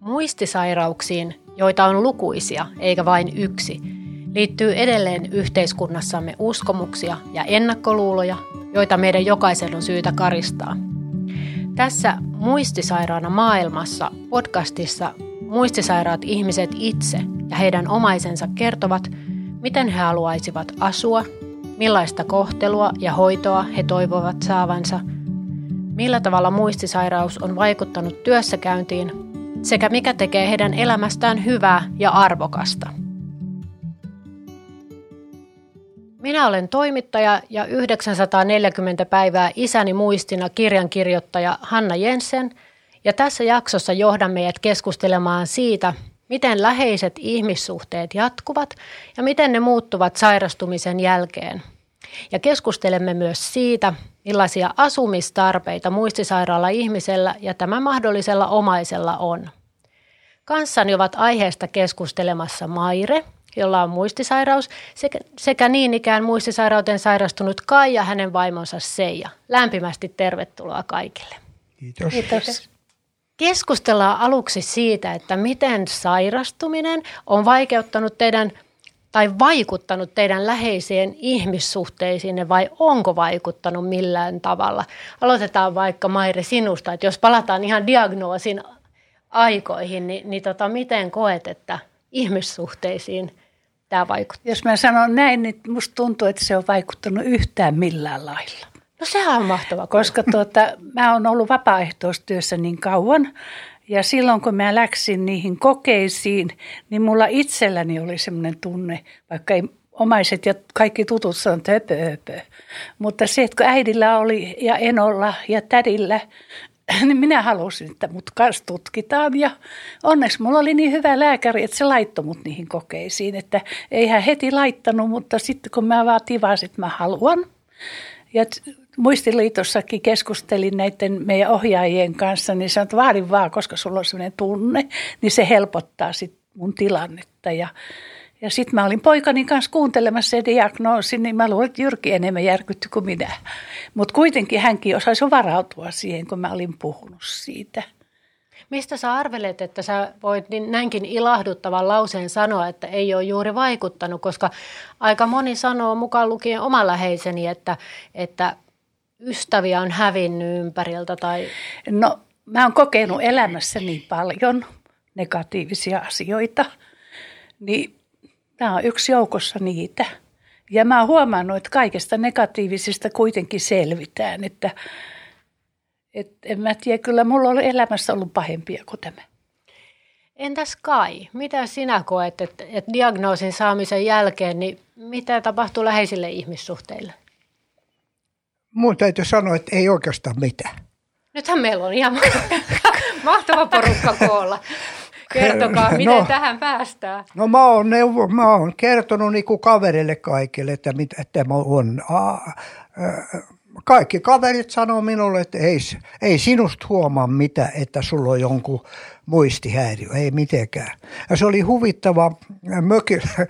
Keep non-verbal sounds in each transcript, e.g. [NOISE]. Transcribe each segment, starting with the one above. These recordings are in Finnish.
Muistisairauksiin, joita on lukuisia eikä vain yksi, liittyy edelleen yhteiskunnassamme uskomuksia ja ennakkoluuloja, joita meidän jokaisen on syytä karistaa. Tässä Muistisairaana maailmassa podcastissa muistisairaat ihmiset itse ja heidän omaisensa kertovat, miten he haluaisivat asua, millaista kohtelua ja hoitoa he toivovat saavansa, millä tavalla muistisairaus on vaikuttanut työssäkäyntiin sekä mikä tekee heidän elämästään hyvää ja arvokasta. Minä olen toimittaja ja 940 päivää isäni muistina kirjankirjoittaja Hanna Jensen ja tässä jaksossa johdan meidät keskustelemaan siitä, miten läheiset ihmissuhteet jatkuvat ja miten ne muuttuvat sairastumisen jälkeen. Ja keskustelemme myös siitä, millaisia asumistarpeita muistisairaalla ihmisellä ja tämä mahdollisella omaisella on. Kanssani ovat aiheesta keskustelemassa Maire, jolla on muistisairaus, sekä, sekä niin ikään muistisairauteen sairastunut Kai ja hänen vaimonsa Seija. Lämpimästi tervetuloa kaikille. Kiitos. Kiitos. Keskustellaan aluksi siitä, että miten sairastuminen on vaikeuttanut teidän tai vaikuttanut teidän läheiseen ihmissuhteisiin vai onko vaikuttanut millään tavalla? Aloitetaan vaikka Maire sinusta, että jos palataan ihan diagnoosin aikoihin, niin, niin tota, miten koet, että ihmissuhteisiin tämä vaikuttaa? Jos mä sanon näin, niin musta tuntuu, että se on vaikuttanut yhtään millään lailla. No sehän on mahtava. Koska tuota, mä oon ollut vapaaehtoistyössä niin kauan ja silloin kun mä läksin niihin kokeisiin, niin mulla itselläni oli semmoinen tunne, vaikka ei omaiset ja kaikki tutut sanoivat höpö, höpö. Mutta se, että kun äidillä oli ja enolla ja tädillä, [CLEARS THROAT] niin minä halusin, että mut kanssa tutkitaan. Ja onneksi mulla oli niin hyvä lääkäri, että se laittoi mut niihin kokeisiin. Että ei hän heti laittanut, mutta sitten kun mä vaan tivasin, että mä haluan. Ja Muistiliitossakin keskustelin näiden meidän ohjaajien kanssa, niin sanoin, että vaadin vaan, koska sulla on sellainen tunne, niin se helpottaa sit mun tilannetta. Ja, ja sitten mä olin poikani kanssa kuuntelemassa se diagnoosi, niin mä luulen, että Jyrki enemmän järkytty kuin minä. Mutta kuitenkin hänkin osaisi varautua siihen, kun mä olin puhunut siitä. Mistä sä arvelet, että sä voit niin näinkin ilahduttavan lauseen sanoa, että ei ole juuri vaikuttanut, koska aika moni sanoo mukaan lukien oma läheiseni, että, että ystäviä on hävinnyt ympäriltä? Tai... No mä oon kokenut elämässä niin paljon negatiivisia asioita, niin tämä on yksi joukossa niitä. Ja mä oon huomannut, että kaikesta negatiivisista kuitenkin selvitään, että et en mä tiedä, kyllä mulla on elämässä ollut pahempia kuin tämä. Entäs Kai, mitä sinä koet, että, että diagnoosin saamisen jälkeen, niin mitä tapahtuu läheisille ihmissuhteille? Mun täytyy sanoa, että ei oikeastaan mitään. Nythän meillä on ihan [LAUGHS] mahtava porukka koolla. Kertokaa, miten no, tähän päästään. No mä oon, neuvo, mä oon kertonut niin kuin kaverille kaikille, että, mit, että mä oon, a, kaikki kaverit sanoo minulle, että ei, ei sinusta huomaa mitä, että sulla on jonkun muistihäiriö, ei mitenkään. Ja se oli huvittava mökillä,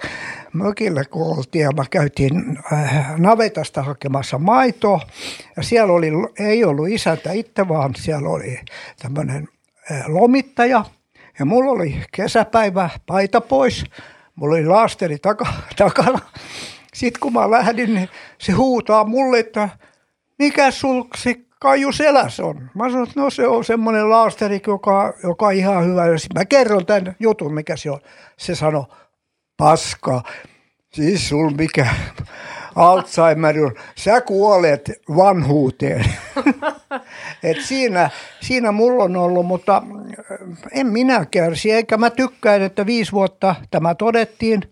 mökillä kun oltiin ja mä käytiin äh, navetasta hakemassa maitoa. Ja siellä oli, ei ollut isäntä itse, vaan siellä oli tämmöinen äh, lomittaja. Ja mulla oli kesäpäivä paita pois, mulla oli laasteri takana. Sitten kun mä lähdin, niin se huutaa mulle, että – mikä sul se kaju seläs on? Mä sanoin, että no se on semmoinen laasteri, joka, joka on ihan hyvä. Ja mä kerron tämän jutun, mikä se on. Se sanoi, paska, siis sul mikä Alzheimer on, sä kuolet vanhuuteen. [LAUGHS] Et siinä, siinä mulla on ollut, mutta en minä kärsi, eikä mä tykkään, että viisi vuotta tämä todettiin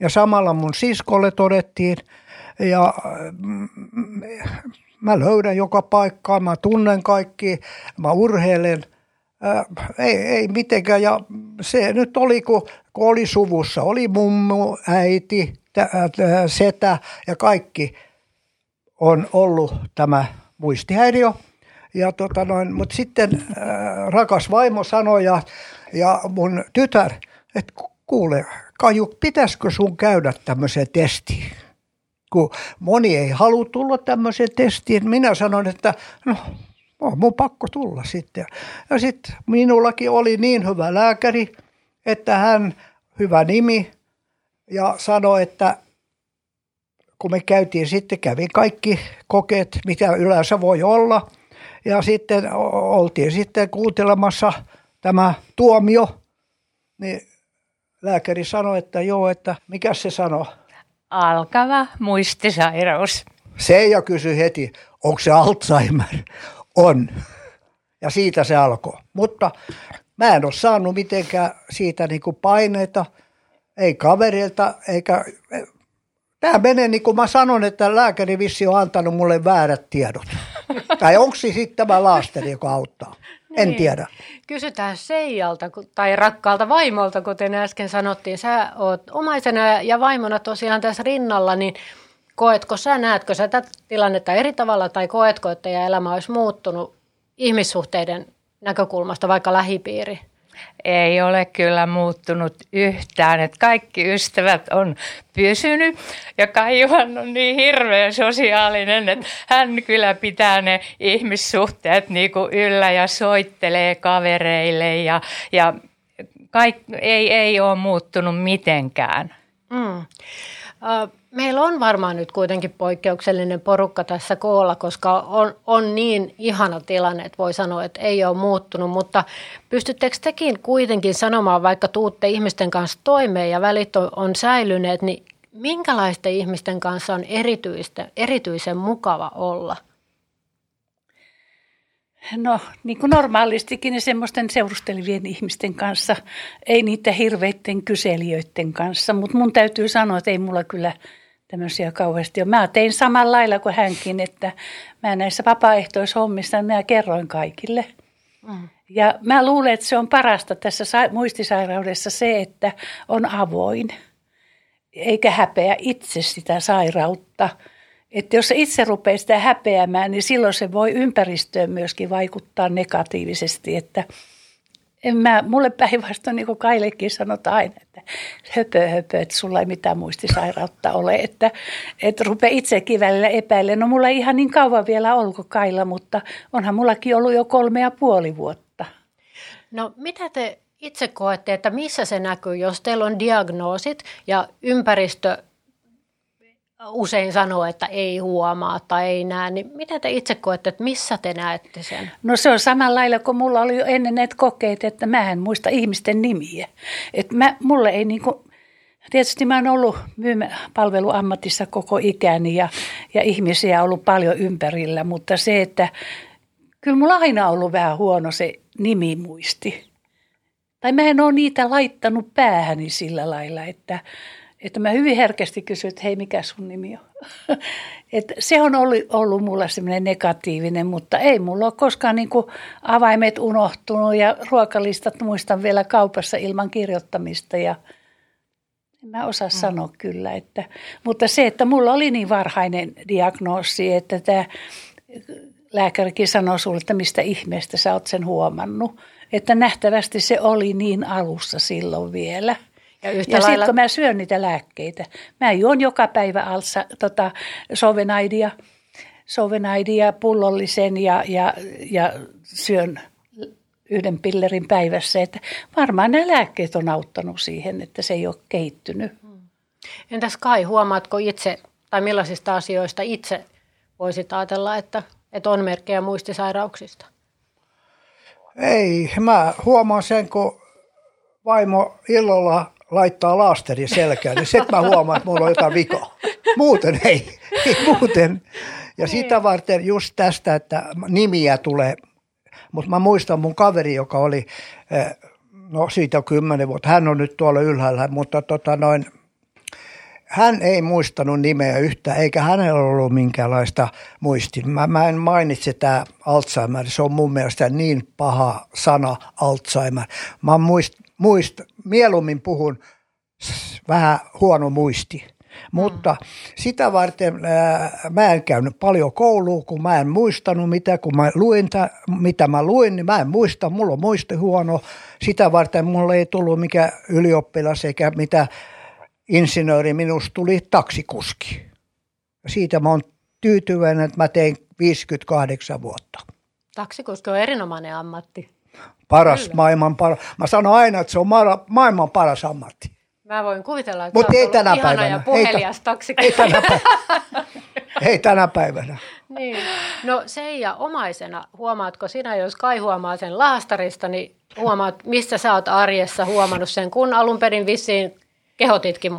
ja samalla mun siskolle todettiin. Ja mä löydän joka paikkaa, mä tunnen kaikki, mä urheilen. Ää, ei, ei mitenkään. Ja se nyt oli, kun, kun oli suvussa, oli mummu, äiti, tä, tä, setä ja kaikki on ollut tämä muistihäiriö. Ja tota noin, mutta sitten ää, rakas vaimo sanoi ja, ja mun tytär, että kuule, Kaju, pitäisikö sun käydä tämmöiseen testiin? Kun moni ei halua tulla tämmöiseen testiin. Minä sanon, että no on mun pakko tulla sitten. Ja sitten minullakin oli niin hyvä lääkäri, että hän, hyvä nimi, ja sanoi, että kun me käytiin sitten, kävin kaikki kokeet, mitä yleensä voi olla. Ja sitten oltiin sitten kuuntelemassa tämä tuomio, niin lääkäri sanoi, että joo, että mikä se sanoi? Alkava muistisairaus. Seija kysyi heti, onko se Alzheimer? On. Ja siitä se alkoi. Mutta mä en ole saanut mitenkään siitä niin kuin paineita, ei kaverilta, eikä... Tämä menee niin kuin mä sanon, että lääkäri vissi on antanut mulle väärät tiedot. tai onko se sitten tämä laasteri, joka auttaa? En niin. tiedä. Kysytään Seijalta tai rakkaalta vaimolta, kuten äsken sanottiin. Sä oot omaisena ja vaimona tosiaan tässä rinnalla, niin koetko sä, näetkö sä tätä tilannetta eri tavalla tai koetko, että elämä olisi muuttunut ihmissuhteiden näkökulmasta, vaikka lähipiiri? Ei ole kyllä muuttunut yhtään, että kaikki ystävät on pysynyt ja Kaijuhan on niin hirveän sosiaalinen, että hän kyllä pitää ne ihmissuhteet niin kuin yllä ja soittelee kavereille ja, ja kaik, ei, ei ole muuttunut mitenkään. Mm. Meillä on varmaan nyt kuitenkin poikkeuksellinen porukka tässä koolla, koska on, on niin ihana tilanne, että voi sanoa, että ei ole muuttunut, mutta pystyttekö tekin kuitenkin sanomaan, vaikka tuutte ihmisten kanssa toimeen ja välit on, on säilyneet, niin minkälaisten ihmisten kanssa on erityistä, erityisen mukava olla – No, niin kuin normaalistikin niin semmoisten seurustelevien ihmisten kanssa, ei niitä hirveitten kyselijöiden kanssa, mutta mun täytyy sanoa, että ei mulla kyllä tämmöisiä kauheasti ole. Mä tein samalla lailla kuin hänkin, että mä näissä vapaaehtoishommissa mä kerroin kaikille. Mm. Ja mä luulen, että se on parasta tässä muistisairaudessa se, että on avoin, eikä häpeä itse sitä sairautta – että jos se itse rupeaa sitä häpeämään, niin silloin se voi ympäristöön myöskin vaikuttaa negatiivisesti. Että en mä, mulle päinvastoin, niin kuin Kailekin sanotaan aina, että höpö, höpö, että sulla ei mitään muistisairautta ole. Että, että rupeaa itsekin välillä epäilemään. No mulla ei ihan niin kauan vielä ollut Kaila, mutta onhan mullakin ollut jo kolme ja puoli vuotta. No mitä te itse koette, että missä se näkyy, jos teillä on diagnoosit ja ympäristö usein sanoo, että ei huomaa tai ei näe, niin mitä te itse koette, että missä te näette sen? No se on samalla lailla kuin mulla oli jo ennen näitä kokeet, että mä en muista ihmisten nimiä. Että mä, mulle ei niinku, tietysti mä oon ollut palveluammatissa koko ikäni ja, ja ihmisiä on ollut paljon ympärillä, mutta se, että kyllä mulla aina ollut vähän huono se nimimuisti. Tai mä en ole niitä laittanut päähäni sillä lailla, että – että mä hyvin herkästi kysyin, että hei, mikä sun nimi on? [LAUGHS] Et se on ollut, ollut mulla semmoinen negatiivinen, mutta ei mulla ole koskaan niin kuin avaimet unohtunut ja ruokalistat muistan vielä kaupassa ilman kirjoittamista ja en mä osaa mm. sanoa kyllä. Että, mutta se, että mulla oli niin varhainen diagnoosi, että tämä lääkärikin sanoi sulle, että mistä ihmeestä sä oot sen huomannut. Että nähtävästi se oli niin alussa silloin vielä – ja, ja lailla... sitten kun mä syön niitä lääkkeitä, mä juon joka päivä alsa, tota, sovenaidia, sovenaidia pullollisen ja, ja, ja syön yhden pillerin päivässä. Että varmaan nämä lääkkeet on auttanut siihen, että se ei ole kehittynyt. Hmm. Entäs Kai, huomaatko itse, tai millaisista asioista itse voisit ajatella, että, että on merkkejä muistisairauksista? Ei, mä huomaan sen, kun vaimo illalla laittaa laasteri selkään, niin sitten mä huomaan, että mulla on jotain vikaa. Muuten ei, ei muuten. Ja niin. sitä varten just tästä, että nimiä tulee. Mutta mä muistan mun kaveri, joka oli, eh, no siitä on kymmenen vuotta, hän on nyt tuolla ylhäällä, mutta tota noin, hän ei muistanut nimeä yhtä, eikä hänellä ollut minkäänlaista muistin. Mä, mä en mainitse tämä Alzheimer, se on mun mielestä niin paha sana Alzheimer. Mä muist, muist, mieluummin puhun vähän huono muisti. Mutta mm. sitä varten ää, mä en käynyt paljon koulua, kun mä en muistanut mitä, kun mä luin, tä, mitä mä luin, niin mä en muista, mulla on muisti huono. Sitä varten mulla ei tullut mikä ylioppilas eikä mitä insinööri, minusta tuli taksikuski. Siitä mä oon tyytyväinen, että mä tein 58 vuotta. Taksikuski on erinomainen ammatti. Paras Kyllä. maailman paras. Mä sanon aina, että se on ma- maailman paras ammatti. Mä voin kuvitella, että Mut ei tänä päivänä. ja puhelias Ei, ei, tänä päivänä. ei tänä päivänä. Niin. No Seija, omaisena, huomaatko sinä, jos Kai huomaa sen lahastarista, niin huomaat, missä sä oot arjessa huomannut sen, kun alun perin vissiin kehotitkin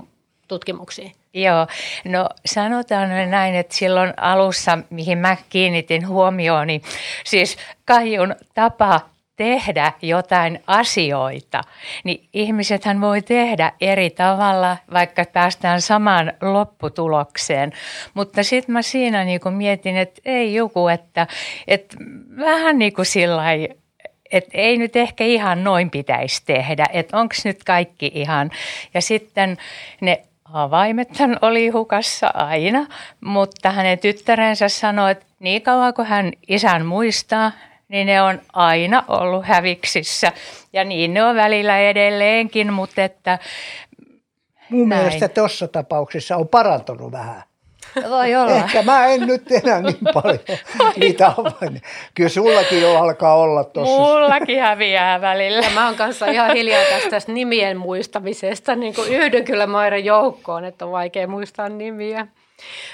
tutkimuksiin? Joo, no sanotaan näin, että silloin alussa, mihin mä kiinnitin huomioon, niin siis Kaijun tapa tehdä jotain asioita, niin ihmisethän voi tehdä eri tavalla, vaikka päästään samaan lopputulokseen. Mutta sitten mä siinä niinku mietin, että ei joku, että, että vähän niin kuin sillä että ei nyt ehkä ihan noin pitäisi tehdä, että onko nyt kaikki ihan. Ja sitten ne avaimethan oli hukassa aina, mutta hänen tyttärensä sanoi, että niin kauan kuin hän isän muistaa, niin ne on aina ollut häviksissä. Ja niin ne on välillä edelleenkin, mutta että... Mun näin. mielestä tuossa tapauksessa on parantunut vähän. Voi olla. Ehkä mä en nyt enää niin [LAUGHS] paljon niitä avain. Kyllä sullakin jo alkaa olla tuossa. Mullakin häviää välillä. Ja mä oon kanssa ihan hiljaa tästä nimien muistamisesta, niin kuin yhdyn kyllä Mairen joukkoon, että on vaikea muistaa nimiä.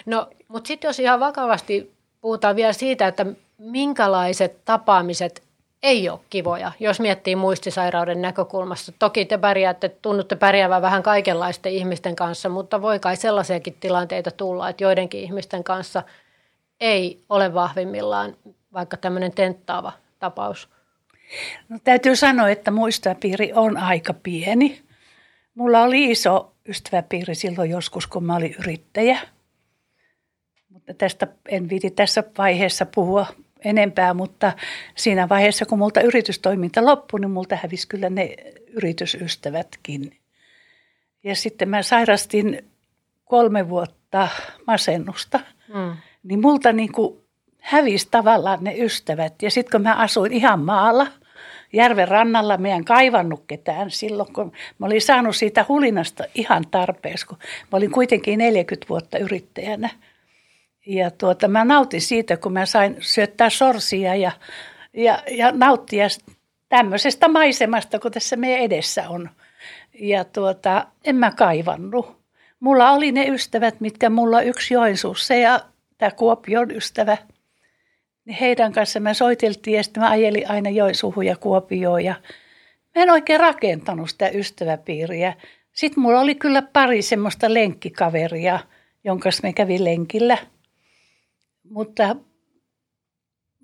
No, mutta sitten jos ihan vakavasti puhutaan vielä siitä, että minkälaiset tapaamiset ei ole kivoja, jos miettii muistisairauden näkökulmasta. Toki te pärjäätte, tunnutte pärjäävän vähän kaikenlaisten ihmisten kanssa, mutta voi kai sellaisiakin tilanteita tulla, että joidenkin ihmisten kanssa ei ole vahvimmillaan vaikka tämmöinen tenttaava tapaus. No, täytyy sanoa, että muistopiiri on aika pieni. Mulla oli iso ystäväpiiri silloin joskus, kun mä olin yrittäjä. Mutta tästä en viiti tässä vaiheessa puhua enempää, mutta siinä vaiheessa, kun multa yritystoiminta loppui, niin multa hävisi kyllä ne yritysystävätkin. Ja sitten mä sairastin kolme vuotta masennusta, mm. niin multa niin kuin hävisi tavallaan ne ystävät. Ja sitten kun mä asuin ihan maalla, järven rannalla, mä en kaivannut ketään silloin, kun mä olin saanut siitä hulinasta ihan tarpeeksi, kun mä olin kuitenkin 40 vuotta yrittäjänä – ja tuota, mä nautin siitä, kun mä sain syöttää sorsia ja, ja, ja nauttia tämmöisestä maisemasta, kun tässä meidän edessä on. Ja tuota, en mä kaivannut. Mulla oli ne ystävät, mitkä mulla yksi Joensuussa ja tämä Kuopion ystävä. Niin heidän kanssa mä soiteltiin ja sitten mä ajelin aina Joensuuhun ja Kuopioon. Ja mä en oikein rakentanut sitä ystäväpiiriä. Sitten mulla oli kyllä pari semmoista lenkkikaveria, jonka me kävin lenkillä – mutta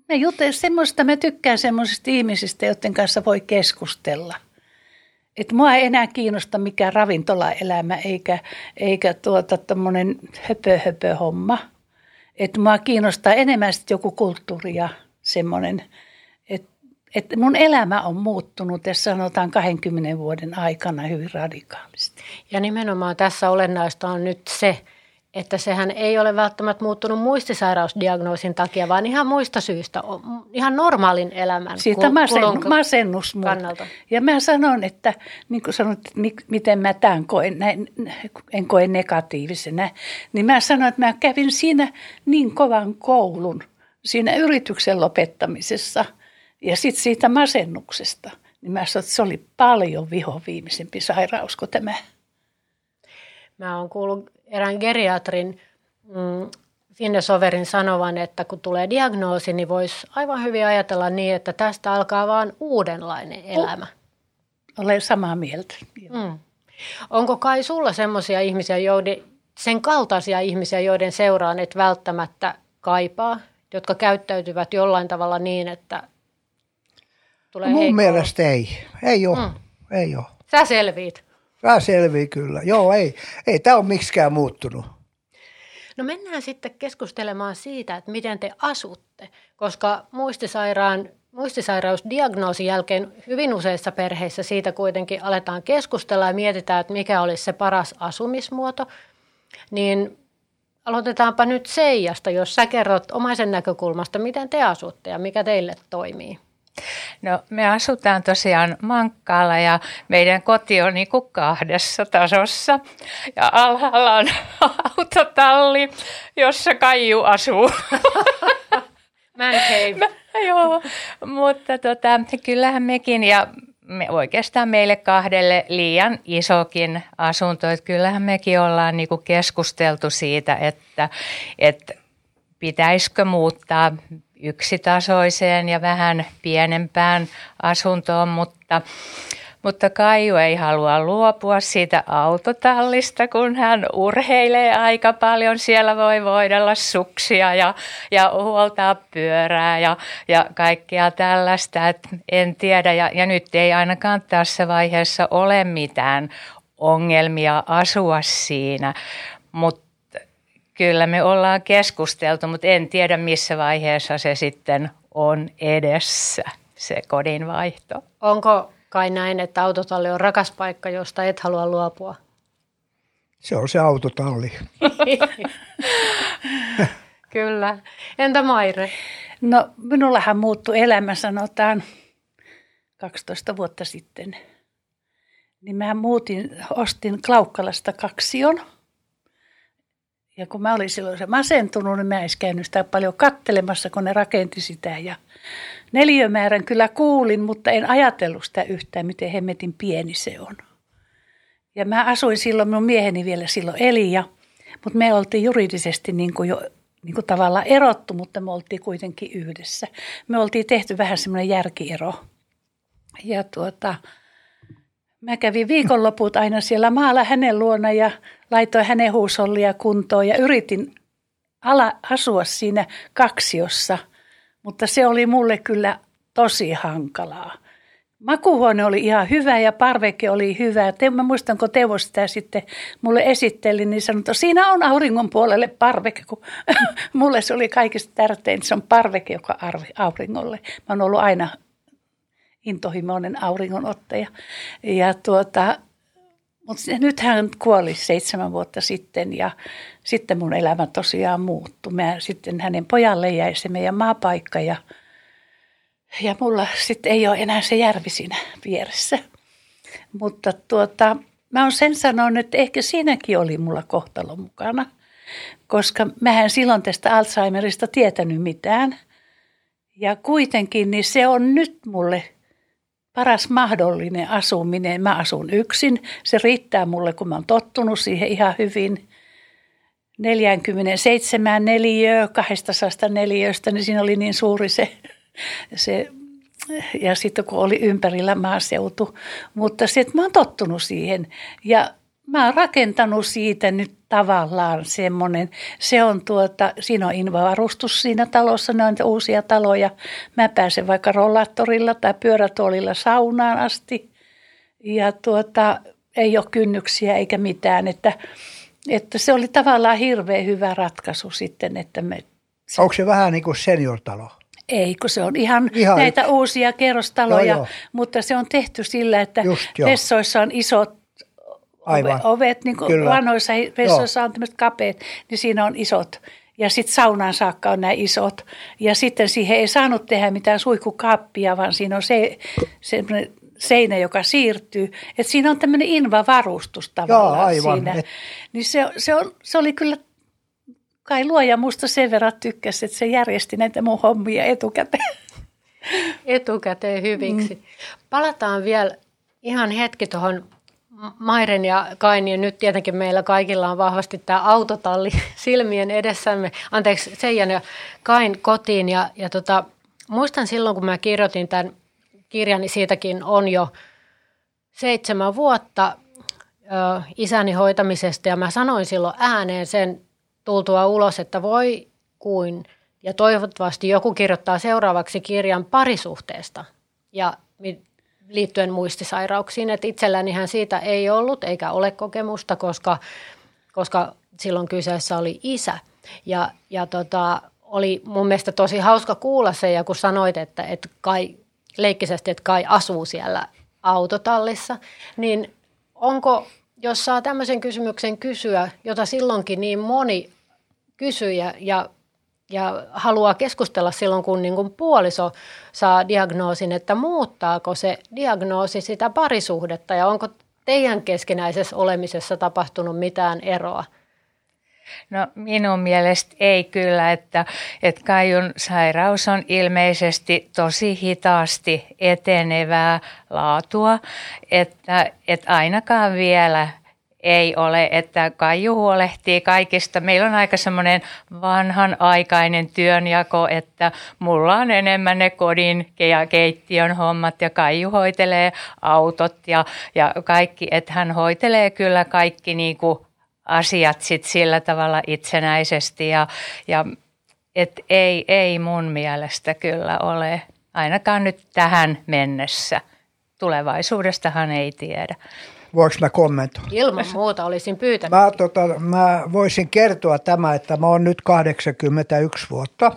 me jutellaan semmoista, mä tykkään semmoisista ihmisistä, joiden kanssa voi keskustella. Että mua ei enää kiinnosta mikään ravintolaelämä eikä, eikä tuota tommonen höpö, höpö homma. Että mua kiinnostaa enemmän sitten joku kulttuuri ja semmoinen, että et mun elämä on muuttunut tässä sanotaan 20 vuoden aikana hyvin radikaalisti. Ja nimenomaan tässä olennaista on nyt se, että sehän ei ole välttämättä muuttunut muistisairausdiagnoosin takia, vaan ihan muista syistä, ihan normaalin elämän Siitä masen, masennus kannalta. Ja mä sanon, että niin kuin sanot, että miten mä tämän koen, näin, en koe negatiivisena, niin mä sanon, että mä kävin siinä niin kovan koulun siinä yrityksen lopettamisessa ja sitten siitä masennuksesta. Niin mä sanoin, että se oli paljon vihoviimeisempi sairaus kuin tämä. Mä oon kuullut erään geriatrin mm, Finne Soverin sanovan, että kun tulee diagnoosi, niin voisi aivan hyvin ajatella niin, että tästä alkaa vaan uudenlainen elämä. Olen samaa mieltä. Mm. Onko kai sulla semmoisia ihmisiä, joiden, sen kaltaisia ihmisiä, joiden seuraan et välttämättä kaipaa, jotka käyttäytyvät jollain tavalla niin, että tulee Mun heikkoa? mielestä ei. Ei ole. Mm. Ei ole. Sä selviit. Tämä selvii kyllä. Joo, ei, ei tämä ole miksikään muuttunut. No mennään sitten keskustelemaan siitä, että miten te asutte, koska muistisairaan, muistisairausdiagnoosin jälkeen hyvin useissa perheissä siitä kuitenkin aletaan keskustella ja mietitään, että mikä olisi se paras asumismuoto. Niin aloitetaanpa nyt Seijasta, jos sä kerrot omaisen näkökulmasta, miten te asutte ja mikä teille toimii. No me asutaan tosiaan Mankkaalla ja meidän koti on niin kuin kahdessa tasossa. Ja alhaalla on [LAUGHS] autotalli, jossa Kaiju asuu. [LAUGHS] Man cave. [LAUGHS] Mä, joo, mutta tota, kyllähän mekin ja me oikeastaan meille kahdelle liian isokin asunto. Että kyllähän mekin ollaan niinku keskusteltu siitä, että, että pitäisikö muuttaa yksitasoiseen ja vähän pienempään asuntoon, mutta mutta Kaiju ei halua luopua siitä autotallista, kun hän urheilee aika paljon. Siellä voi voidella suksia ja, ja huoltaa pyörää ja, ja kaikkea tällaista. Et en tiedä ja, ja nyt ei ainakaan tässä vaiheessa ole mitään ongelmia asua siinä, mutta kyllä me ollaan keskusteltu, mutta en tiedä missä vaiheessa se sitten on edessä, se kodin vaihto. Onko kai näin, että autotalli on rakas paikka, josta et halua luopua? Se on se autotalli. [LAUGHS] Kyllä. Entä Maire? No minullahan muuttui elämä sanotaan 12 vuotta sitten. Niin mä muutin, ostin Klaukkalasta kaksion. Ja kun mä olin silloin se masentunut, niin mä en käynyt sitä paljon kattelemassa, kun ne rakenti sitä. Ja Neliömäärän kyllä kuulin, mutta en ajatellut sitä yhtään, miten hemmetin pieni se on. Ja mä asuin silloin, minun mieheni vielä silloin eli, ja, mutta me oltiin juridisesti niin kuin jo niin kuin tavallaan erottu, mutta me oltiin kuitenkin yhdessä. Me oltiin tehty vähän semmoinen järkiero. Ja tuota, mä kävin viikonloput aina siellä maalla hänen luona ja laitoin hänen huusollia kuntoon ja yritin ala, asua siinä kaksiossa – mutta se oli mulle kyllä tosi hankalaa. Makuhuone oli ihan hyvä ja parveke oli hyvä. Te, mä muistan, kun Teuvo sitä sitten mulle esitteli, niin sanoi, että siinä on auringon puolelle parveke, kun [LAUGHS] mulle se oli kaikista tärkein, se on parveke, joka arvi auringolle. Mä oon ollut aina intohimoinen auringonottaja. Ja tuota, mutta nyt hän kuoli seitsemän vuotta sitten ja sitten mun elämä tosiaan muuttui. Mä sitten hänen pojalle jäi se meidän maapaikka ja, ja mulla sitten ei ole enää se järvi siinä vieressä. Mutta tuota, mä oon sen sanonut, että ehkä siinäkin oli mulla kohtalo mukana, koska mähän silloin tästä Alzheimerista tietänyt mitään. Ja kuitenkin niin se on nyt mulle paras mahdollinen asuminen. Mä asun yksin. Se riittää mulle, kun mä oon tottunut siihen ihan hyvin. 47 neliöä, 200 neliöstä, niin siinä oli niin suuri se, se ja sitten kun oli ympärillä maaseutu. Mutta sitten mä oon tottunut siihen ja mä oon rakentanut siitä nyt tavallaan semmoinen, se on tuota, siinä on invavarustus siinä talossa, ne on uusia taloja. Mä pääsen vaikka rollaattorilla tai pyörätuolilla saunaan asti ja tuota, ei ole kynnyksiä eikä mitään, että, että se oli tavallaan hirveän hyvä ratkaisu sitten, että me... Onko se vähän niin kuin seniortalo? Ei, kun se on ihan, ihan näitä yksi. uusia kerrostaloja, joo, joo. mutta se on tehty sillä, että Just, vessoissa on isot Aivan. ovet, niin kuin vanhoissa vessoissa on tämmöiset kapeat, niin siinä on isot. Ja sitten saunan saakka on nämä isot. Ja sitten siihen ei saanut tehdä mitään suihkukaappia, vaan siinä on se, semmoinen seinä, joka siirtyy. Että siinä on tämmöinen invavarustus tavallaan Joo, aivan. siinä. Et... Niin se, se, on, se oli kyllä, kai luoja musta sen verran tykkäsi, että se järjesti näitä mun hommia etukäteen. Etukäteen hyviksi. Mm. Palataan vielä ihan hetki tuohon Mairen ja Kain, nyt tietenkin meillä kaikilla on vahvasti tämä autotalli [LAUGHS] silmien edessämme. Anteeksi, Seijan ja Kain kotiin. Ja, ja tota, muistan silloin, kun mä kirjoitin tämän kirjan, niin siitäkin on jo seitsemän vuotta ö, isäni hoitamisesta. Ja mä sanoin silloin ääneen sen tultua ulos, että voi kuin, ja toivottavasti joku kirjoittaa seuraavaksi kirjan parisuhteesta. Ja liittyen muistisairauksiin, että itsellänihän siitä ei ollut eikä ole kokemusta, koska, koska silloin kyseessä oli isä. Ja, ja tota, oli mun mielestä tosi hauska kuulla se, ja kun sanoit, että, että kai leikkisesti, että kai asuu siellä autotallissa, niin onko, jos saa tämmöisen kysymyksen kysyä, jota silloinkin niin moni kysyi ja, ja ja haluaa keskustella silloin, kun niin kuin puoliso saa diagnoosin, että muuttaako se diagnoosi sitä parisuhdetta ja onko teidän keskinäisessä olemisessa tapahtunut mitään eroa? No minun mielestä ei kyllä, että, että Kaijun sairaus on ilmeisesti tosi hitaasti etenevää laatua, että, että ainakaan vielä ei ole, että Kaiju huolehtii kaikista. Meillä on aika semmoinen vanhanaikainen työnjako, että mulla on enemmän ne kodin ja keittiön hommat ja Kaiju hoitelee autot ja, ja kaikki, että hän hoitelee kyllä kaikki niin kuin asiat sit sillä tavalla itsenäisesti ja, ja et ei, ei mun mielestä kyllä ole, ainakaan nyt tähän mennessä. Tulevaisuudestahan ei tiedä. Voinko mä kommentoida? Ilman muuta olisin pyytänyt. Mä, tota, mä voisin kertoa tämä, että mä oon nyt 81 vuotta.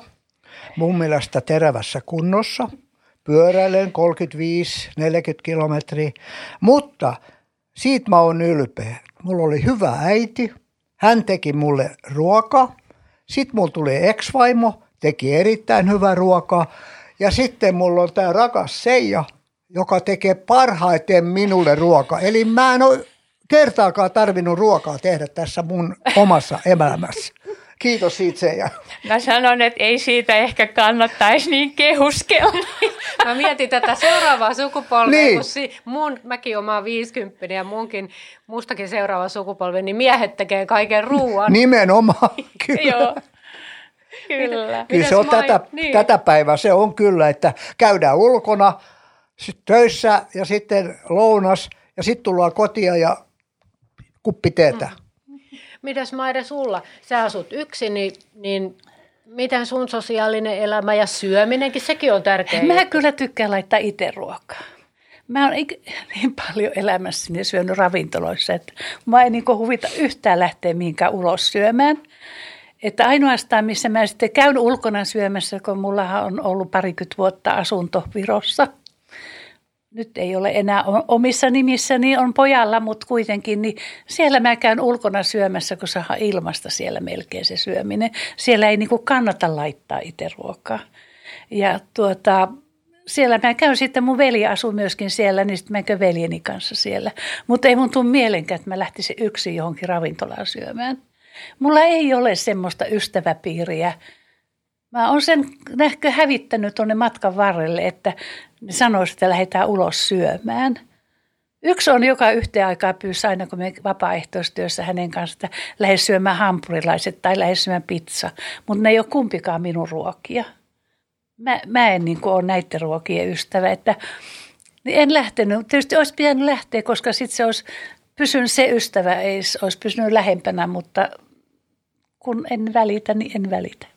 Mun mielestä terävässä kunnossa. Pyöräilen 35-40 kilometriä. Mutta siitä mä oon ylpeä. Mulla oli hyvä äiti. Hän teki mulle ruokaa. Sitten mulla tuli ex-vaimo, teki erittäin hyvää ruokaa. Ja sitten mulla on tämä rakas Seija, joka tekee parhaiten minulle ruokaa. Eli mä en ole kertaakaan tarvinnut ruokaa tehdä tässä mun omassa elämässä. Kiitos siitä Seija. Mä sanon, että ei siitä ehkä kannattaisi niin kehuskella. Mä mietin tätä seuraavaa sukupolvea, niin. kun si, mun, mäkin omaan 50 ja munkin, mustakin seuraava sukupolvi, niin miehet tekee kaiken ruoan. Nimenomaan, [LAUGHS] kyllä. Joo. Kyllä. Kyllä se on tätä, niin. tätä päivää, se on kyllä, että käydään ulkona sit töissä ja sitten lounas ja sitten tullaan kotia ja kuppi teetä. Mitäs Maire sulla? Sä asut yksin, niin, niin miten sun sosiaalinen elämä ja syöminenkin, sekin on tärkeä Mä juttu. kyllä tykkään laittaa itse ruokaa. Mä oon niin paljon elämässäni syönyt ravintoloissa, että mä ei niin huvita yhtään lähteä mihinkään ulos syömään. Että ainoastaan, missä mä sitten käyn ulkona syömässä, kun mullahan on ollut parikymmentä vuotta asunto Virossa. Nyt ei ole enää omissa nimissäni, on pojalla, mutta kuitenkin, niin siellä mä käyn ulkona syömässä, kun saa ilmasta siellä melkein se syöminen. Siellä ei niin kuin kannata laittaa itse ruokaa. Ja tuota, siellä mä käyn sitten, mun veli asuu myöskin siellä, niin sitten mä veljeni kanssa siellä. Mutta ei mun tule mielenkään, että mä lähtisin yksin johonkin ravintolaan syömään. Mulla ei ole semmoista ystäväpiiriä. Mä oon sen nähkö hävittänyt tuonne matkan varrelle, että ne sanoisivat, että lähdetään ulos syömään. Yksi on, joka yhteen aikaa pyysi aina, kun me vapaaehtoistyössä hänen kanssa, että lähde syömään hampurilaiset tai lähde syömään pizza. Mutta ne ei ole kumpikaan minun ruokia mä, mä en niin ole näiden ruokien ystävä, että niin en lähtenyt. Tietysti olisi pitänyt lähteä, koska sitten se olisi pysynyt se ystävä, ei olisi pysynyt lähempänä, mutta kun en välitä, niin en välitä.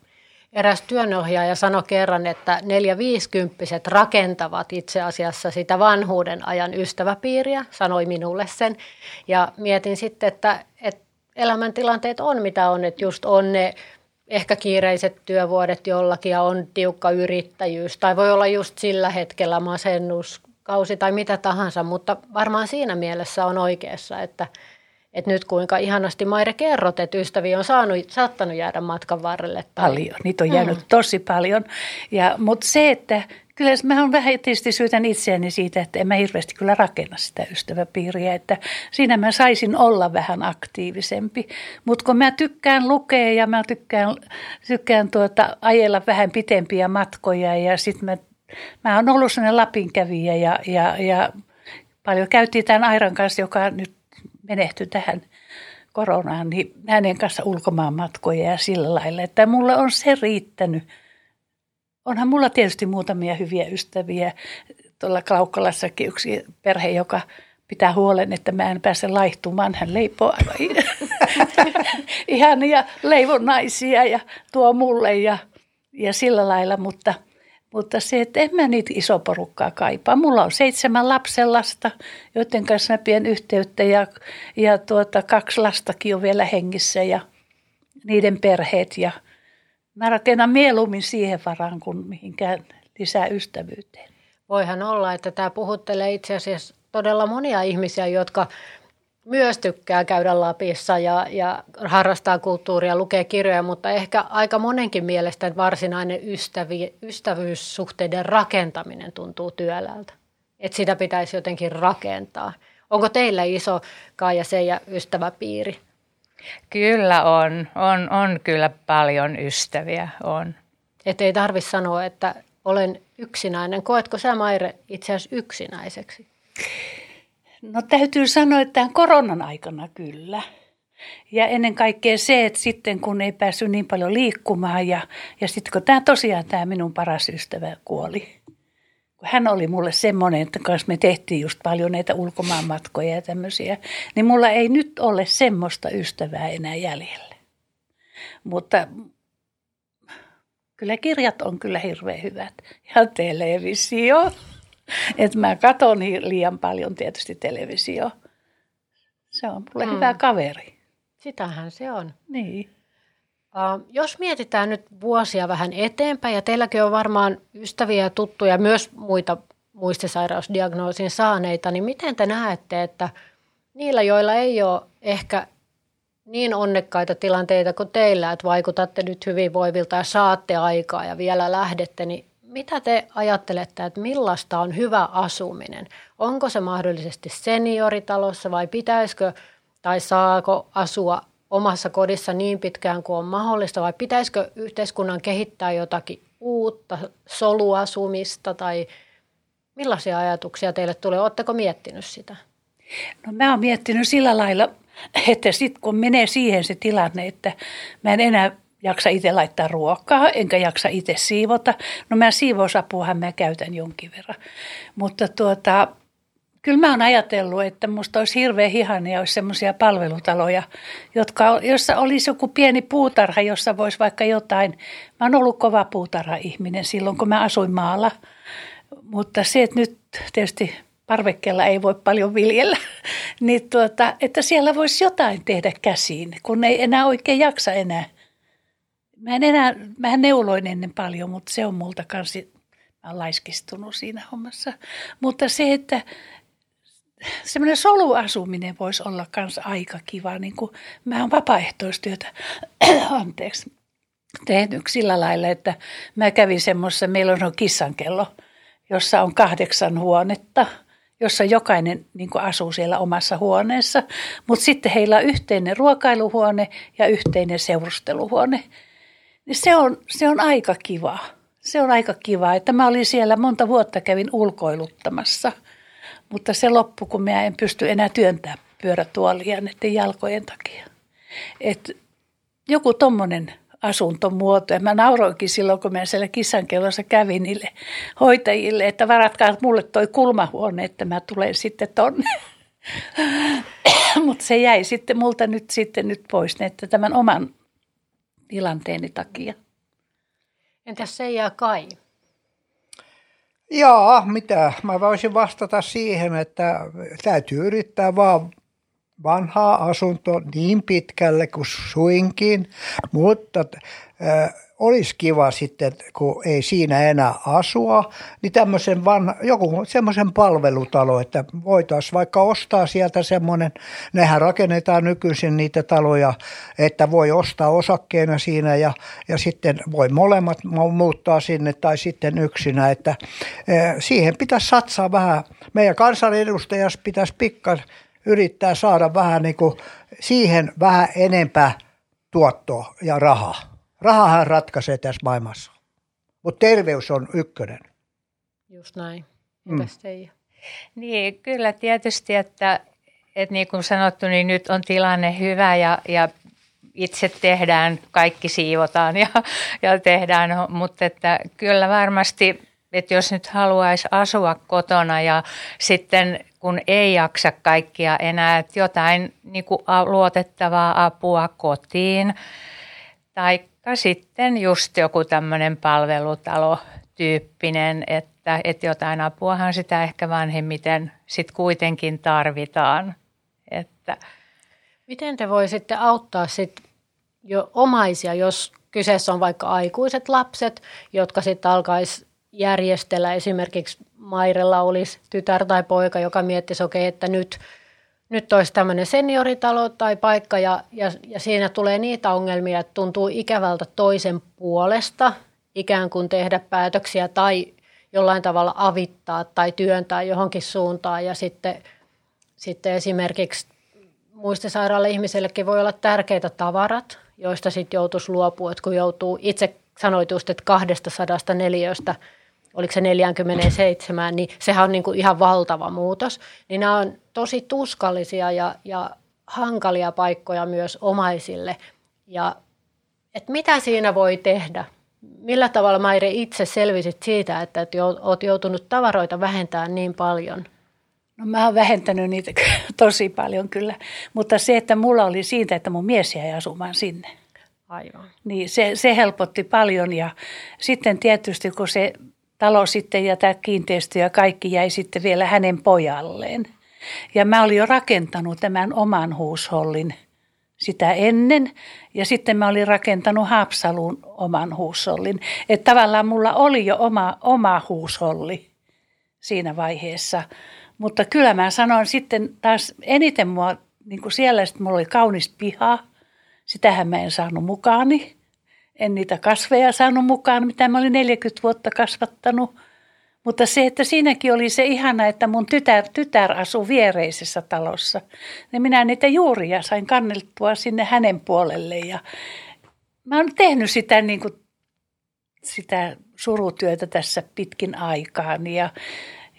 Eräs työnohjaaja sanoi kerran, että neljä viisikymppiset rakentavat itse asiassa sitä vanhuuden ajan ystäväpiiriä, sanoi minulle sen. Ja mietin sitten, että, että elämäntilanteet on mitä on, että just on ne ehkä kiireiset työvuodet jollakin ja on tiukka yrittäjyys. Tai voi olla just sillä hetkellä masennuskausi tai mitä tahansa, mutta varmaan siinä mielessä on oikeassa, että, että nyt kuinka ihanasti Maire kerrot, että ystäviä on saanut, saattanut jäädä matkan varrelle. Tai, Paljon, niitä on jäänyt mm. tosi paljon. Ja, mutta se, että kyllä mä on vähän tietysti syytän itseäni siitä, että en mä hirveästi kyllä rakenna sitä ystäväpiiriä, että siinä mä saisin olla vähän aktiivisempi. Mutta kun mä tykkään lukea ja mä tykkään, tykkään tuota, ajella vähän pitempiä matkoja ja sitten mä, mä oon ollut sellainen Lapinkävijä ja, ja, ja paljon käytiin tämän Airan kanssa, joka nyt menehtyi tähän koronaan, niin hänen kanssa ulkomaan matkoja ja sillä lailla, että mulle on se riittänyt. Onhan mulla tietysti muutamia hyviä ystäviä. Tuolla Klaukkalassakin yksi perhe, joka pitää huolen, että mä en pääse laihtumaan. Hän leipoo aivan [LAUGHS] ihania leivonnaisia ja tuo mulle ja, ja sillä lailla, mutta, mutta se, että en mä niitä iso porukkaa kaipaa. Mulla on seitsemän lapsenlasta, joiden kanssa mä pidän yhteyttä ja, ja tuota, kaksi lastakin on vielä hengissä ja niiden perheet ja mä rakennan mieluummin siihen varaan kuin mihinkään lisää ystävyyteen. Voihan olla, että tämä puhuttelee itse asiassa todella monia ihmisiä, jotka myös tykkää käydä Lapissa ja, ja harrastaa kulttuuria, lukee kirjoja, mutta ehkä aika monenkin mielestä että varsinainen ystävi, ystävyyssuhteiden rakentaminen tuntuu työläältä. Että sitä pitäisi jotenkin rakentaa. Onko teillä iso Kaija Seija ystäväpiiri? Kyllä on. On, on kyllä paljon ystäviä. On. Että ei tarvitse sanoa, että olen yksinäinen. Koetko sä Maire itse asiassa yksinäiseksi? No täytyy sanoa, että tämän koronan aikana kyllä. Ja ennen kaikkea se, että sitten kun ei päässyt niin paljon liikkumaan ja, ja sitten kun tämä tosiaan tämä minun paras ystävä kuoli. Hän oli mulle semmoinen, että kanssa me tehtiin just paljon näitä ulkomaanmatkoja ja tämmöisiä. Niin mulla ei nyt ole semmoista ystävää enää jäljellä. Mutta kyllä kirjat on kyllä hirveän hyvät. Ja televisio. [LAUGHS] Että mä katson liian paljon tietysti televisio. Se on mulle mm. hyvä kaveri. Sitähän se on. Niin. Uh, jos mietitään nyt vuosia vähän eteenpäin, ja teilläkin on varmaan ystäviä ja tuttuja, myös muita muistisairausdiagnoosin saaneita, niin miten te näette, että niillä, joilla ei ole ehkä niin onnekkaita tilanteita kuin teillä, että vaikutatte nyt hyvinvoivilta ja saatte aikaa ja vielä lähdette, niin mitä te ajattelette, että millaista on hyvä asuminen? Onko se mahdollisesti senioritalossa vai pitäisikö tai saako asua omassa kodissa niin pitkään kuin on mahdollista vai pitäisikö yhteiskunnan kehittää jotakin uutta soluasumista tai millaisia ajatuksia teille tulee? Oletteko miettinyt sitä? No mä oon miettinyt sillä lailla, että sitten kun menee siihen se tilanne, että mä en enää jaksa itse laittaa ruokaa, enkä jaksa itse siivota. No mä siivousapuahan mä käytän jonkin verran. Mutta tuota, kyllä mä oon ajatellut, että musta olisi hirveän ihania, olisi semmoisia palvelutaloja, jotka, jossa olisi joku pieni puutarha, jossa voisi vaikka jotain. Mä oon ollut kova puutarha-ihminen silloin, kun mä asuin maalla. Mutta se, että nyt tietysti parvekkeella ei voi paljon viljellä, [LAUGHS] niin tuota, että siellä voisi jotain tehdä käsiin, kun ei enää oikein jaksa enää. Mä en enää, mä neuloin ennen paljon, mutta se on multa kanssa, mä oon laiskistunut siinä hommassa. Mutta se, että semmoinen soluasuminen voisi olla myös aika kiva. Niin kuin, mä oon vapaaehtoistyötä, [CLEARS THROAT] anteeksi, tehnyt sillä lailla, että mä kävin semmoisessa, meillä on kissankello, jossa on kahdeksan huonetta, jossa jokainen niin asuu siellä omassa huoneessa, mutta sitten heillä on yhteinen ruokailuhuone ja yhteinen seurusteluhuone. Niin se on, se on aika kiva. Se on aika kiva, että mä olin siellä monta vuotta kävin ulkoiluttamassa – mutta se loppu, kun mä en pysty enää työntämään pyörätuolia näiden jalkojen takia. Et joku tommonen asuntomuoto. Ja mä nauroinkin silloin, kun mä siellä kissankellossa kävin niille hoitajille, että varatkaa mulle toi kulmahuone, että mä tulen sitten tonne. [COUGHS] Mutta se jäi sitten multa nyt sitten nyt pois, että tämän oman tilanteeni takia. Entäs Seija Kai? Joo, mitä? Mä voisin vastata siihen, että täytyy yrittää vaan vanhaa asunto niin pitkälle kuin suinkin, mutta äh, olisi kiva sitten, kun ei siinä enää asua, niin tämmöisen vanha, joku semmoisen palvelutalo, että voitaisiin vaikka ostaa sieltä semmoinen, nehän rakennetaan nykyisin niitä taloja, että voi ostaa osakkeena siinä ja, ja sitten voi molemmat muuttaa sinne tai sitten yksinä, että eh, siihen pitäisi satsaa vähän, meidän kansanedustajassa pitäisi pikkas yrittää saada vähän niin kuin siihen vähän enempää tuottoa ja rahaa. Rahahan ratkaisee tässä maailmassa, mutta terveys on ykkönen. Just näin. Mitäs mm. Niin, kyllä tietysti, että, että niin kuin sanottu, niin nyt on tilanne hyvä ja, ja itse tehdään, kaikki siivotaan ja, ja tehdään, mutta että kyllä varmasti, että jos nyt haluaisi asua kotona ja sitten kun ei jaksa kaikkia enää, että jotain niin kuin luotettavaa apua kotiin tai sitten just joku tämmöinen palvelutalo-tyyppinen, että, että jotain apuahan sitä ehkä vanhemmiten sitten kuitenkin tarvitaan. Että. Miten te voisitte auttaa sit jo omaisia, jos kyseessä on vaikka aikuiset lapset, jotka sitten alkaisi järjestellä. Esimerkiksi Mairella olisi tytär tai poika, joka miettisi, okay, että nyt – nyt olisi tämmöinen senioritalo tai paikka ja, ja, ja siinä tulee niitä ongelmia, että tuntuu ikävältä toisen puolesta ikään kuin tehdä päätöksiä tai jollain tavalla avittaa tai työntää johonkin suuntaan. Ja sitten, sitten esimerkiksi muistisairaalle ihmisellekin voi olla tärkeitä tavarat, joista sitten joutuisi luopua, että kun joutuu itse sanoit just, että 200 neliöstä, oliko se 47, niin sehän on niin kuin ihan valtava muutos. Niin nämä on tosi tuskallisia ja, ja hankalia paikkoja myös omaisille. Ja että mitä siinä voi tehdä? Millä tavalla Maire itse selvisit siitä, että, että olet joutunut tavaroita vähentämään niin paljon? No mä oon vähentänyt niitä tosi paljon kyllä, mutta se, että mulla oli siitä, että mun mies jäi asumaan sinne. Aivan. Niin se, se helpotti paljon ja sitten tietysti kun se talo sitten ja tämä kiinteistö ja kaikki jäi sitten vielä hänen pojalleen. Ja mä olin jo rakentanut tämän oman huushollin sitä ennen ja sitten mä olin rakentanut Haapsalun oman huushollin. Että tavallaan mulla oli jo oma, oma huusholli siinä vaiheessa. Mutta kyllä mä sanon sitten taas eniten mua, niin kuin siellä sitten mulla oli kaunis piha – Sitähän mä en saanut mukaani. En niitä kasveja saanut mukaan, mitä mä olin 40 vuotta kasvattanut. Mutta se, että siinäkin oli se ihana, että mun tytär, tytär asui viereisessä talossa. Niin minä niitä juuria sain kanneltua sinne hänen puolelle. Ja mä oon tehnyt sitä, niin kuin, sitä surutyötä tässä pitkin aikaan. Ja,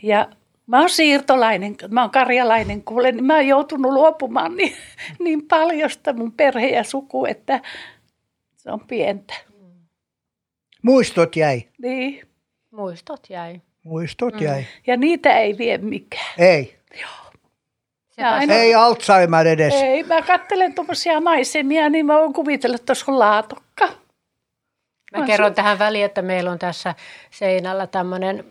ja Mä oon siirtolainen, mä oon karjalainen, kuule, niin mä oon joutunut luopumaan niin, niin paljosta mun perhe ja suku, että se on pientä. Muistot jäi. Niin. Muistot jäi. Muistot mm. jäi. Ja niitä ei vie mikään. Ei. Joo. Aina... Ei Alzheimer edes. Ei, mä katselen tuommoisia maisemia, niin mä voin kuvitella, että tuossa on laatokka. Mä kerron se... tähän väliin, että meillä on tässä seinällä tämmöinen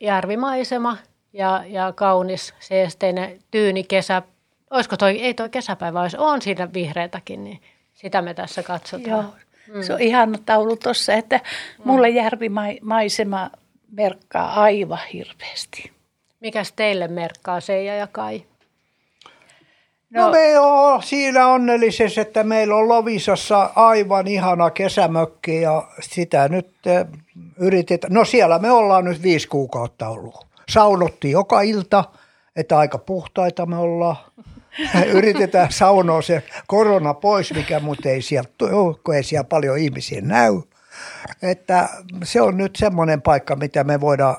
järvimaisema – ja, ja kaunis seesteinen tyyni kesä. Olisiko toi, ei toi kesäpäivä, olisi, on siinä vihreätäkin, niin sitä me tässä katsotaan. Joo, mm. se on ihana taulu tuossa, että mulle mm. järvimaisema merkkaa aivan hirveästi. Mikäs teille merkkaa Seija ja Kai? No, no me on siinä onnellisessa, että meillä on Lovisassa aivan ihana kesämökki ja sitä nyt eh, yritetään. No siellä me ollaan nyt viisi kuukautta ollut saunottiin joka ilta, että aika puhtaita me ollaan. Yritetään saunoa se korona pois, mikä mutta ei sieltä kun ei siellä paljon ihmisiä näy. Että se on nyt semmoinen paikka, mitä me voidaan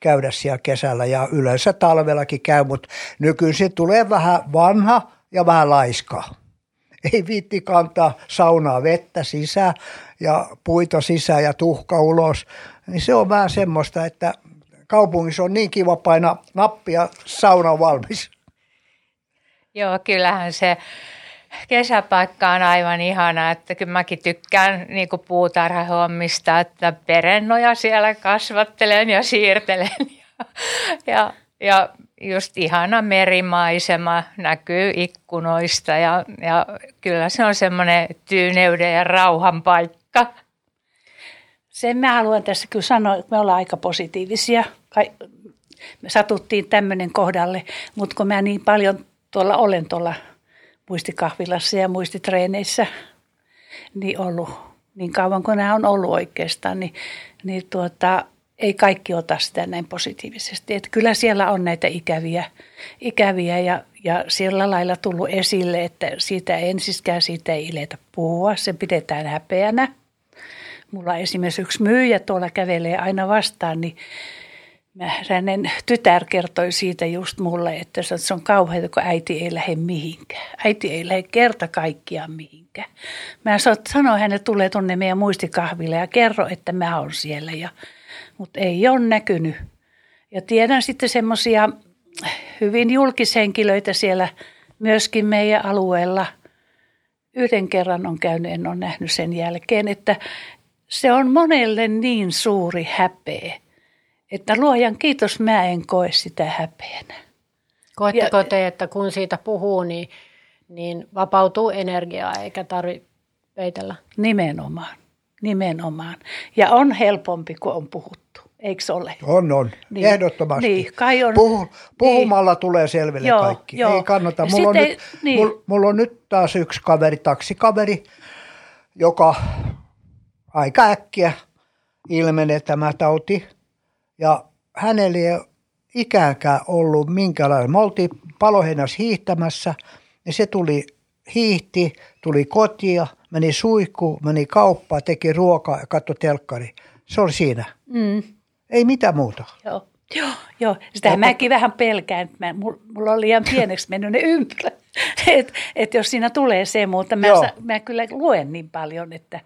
käydä siellä kesällä ja yleensä talvellakin käy, mutta nykyisin tulee vähän vanha ja vähän laiskaa. Ei viitti kantaa saunaa vettä sisään ja puita sisään ja tuhka ulos. Niin se on vähän semmoista, että kaupungissa on niin kiva painaa nappia, sauna on valmis. Joo, kyllähän se kesäpaikka on aivan ihana, että kyllä mäkin tykkään niin puutarhahommista, että perennoja siellä kasvattelen ja siirtelen ja, ja, ja just ihana merimaisema näkyy ikkunoista ja, ja kyllä se on semmoinen tyyneyden ja rauhan paikka. Sen mä haluan tässä kyllä sanoa, että me ollaan aika positiivisia. Me satuttiin tämmöinen kohdalle, mutta kun mä niin paljon tuolla olen tuolla muistikahvilassa ja muistitreeneissä niin ollut niin kauan kuin nämä on ollut oikeastaan, niin, niin tuota, ei kaikki ota sitä näin positiivisesti. Että kyllä siellä on näitä ikäviä, ikäviä ja, ja sillä lailla tullut esille, että siitä ensiskään siitä ei iletä puhua, se pidetään häpeänä – mulla esimerkiksi yksi myyjä tuolla kävelee aina vastaan, niin hänen tytär kertoi siitä just mulle, että se on kauheaa, kun äiti ei lähde mihinkään. Äiti ei lähde kerta kaikkiaan mihinkään. Mä sanoin hänelle, tulee tuonne meidän muistikahville ja kerro, että mä oon siellä. Ja, mutta ei ole näkynyt. Ja tiedän sitten semmoisia hyvin julkishenkilöitä siellä myöskin meidän alueella. Yhden kerran on käynyt, en ole nähnyt sen jälkeen, että se on monelle niin suuri häpeä, että luojan kiitos mä en koe sitä häpeänä. Koetteko ja, te, että kun siitä puhuu, niin, niin vapautuu energiaa eikä tarvitse peitellä? Nimenomaan, nimenomaan. Ja on helpompi, kun on puhuttu, eikö ole? On, on, niin. ehdottomasti. Niin, kai on, Puhu, puhumalla niin. tulee selville joo, kaikki, joo. ei kannata. Mulla on, nyt, niin. mulla, mulla on nyt taas yksi kaveri, taksikaveri, joka aika äkkiä ilmenee tämä tauti. Ja hänellä ei ikäänkään ollut minkälainen. Me oltiin paloheinässä hiihtämässä niin se tuli hiihti, tuli kotia, meni suihku, meni kauppaan, teki ruokaa ja katsoi telkkari. Se oli siinä. Mm. Ei mitään muuta. Joo. Joo, joo. Sitä mäkin vähän pelkään, että mä, mulla on liian pieneksi mennyt ne ympyrät. [LAUGHS] että et jos siinä tulee se, mutta mä, sa, mä kyllä luen niin paljon, että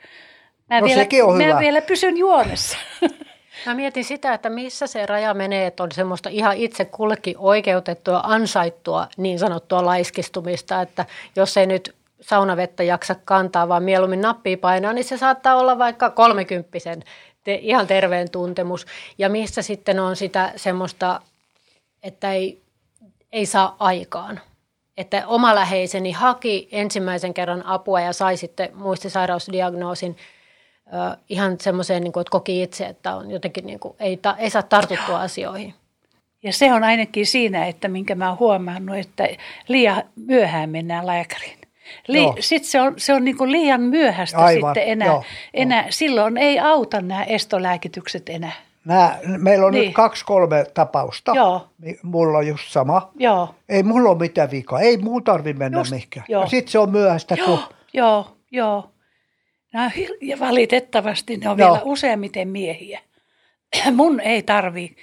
mä, no, vielä, mä hyvä. vielä pysyn juonessa. [LAUGHS] Mä mietin sitä, että missä se raja menee, että on semmoista ihan itse kullekin oikeutettua, ansaittua niin sanottua laiskistumista, että jos ei nyt saunavettä jaksa kantaa, vaan mieluummin nappia painaa, niin se saattaa olla vaikka kolmekymppisen te, ihan terveen tuntemus. Ja missä sitten on sitä semmoista, että ei, ei saa aikaan. Että oma läheiseni haki ensimmäisen kerran apua ja sai sitten muistisairausdiagnoosin ö, ihan semmoiseen, niin kuin, että koki itse, että on jotenkin, niin kuin, ei, ta, ei saa tartuttua asioihin. Ja se on ainakin siinä, että minkä mä oon huomannut, että liian myöhään mennään lääkäriin. Li- sitten se on, se on niin kuin liian myöhäistä Aivan, sitten enää. Joo, enää. Joo. Silloin ei auta nämä estolääkitykset enää. Nämä, meillä on niin. nyt kaksi-kolme tapausta. Joo. Mulla on just sama. Joo. Ei mulla ole mitään vikaa. Ei muu tarvi mennä just, mihinkään. Sitten se on myöhäistä. Joo, kun... joo, joo. Nämä ja valitettavasti ne on joo. vielä useimmiten miehiä. [CLEARS THROAT] Mun ei tarvi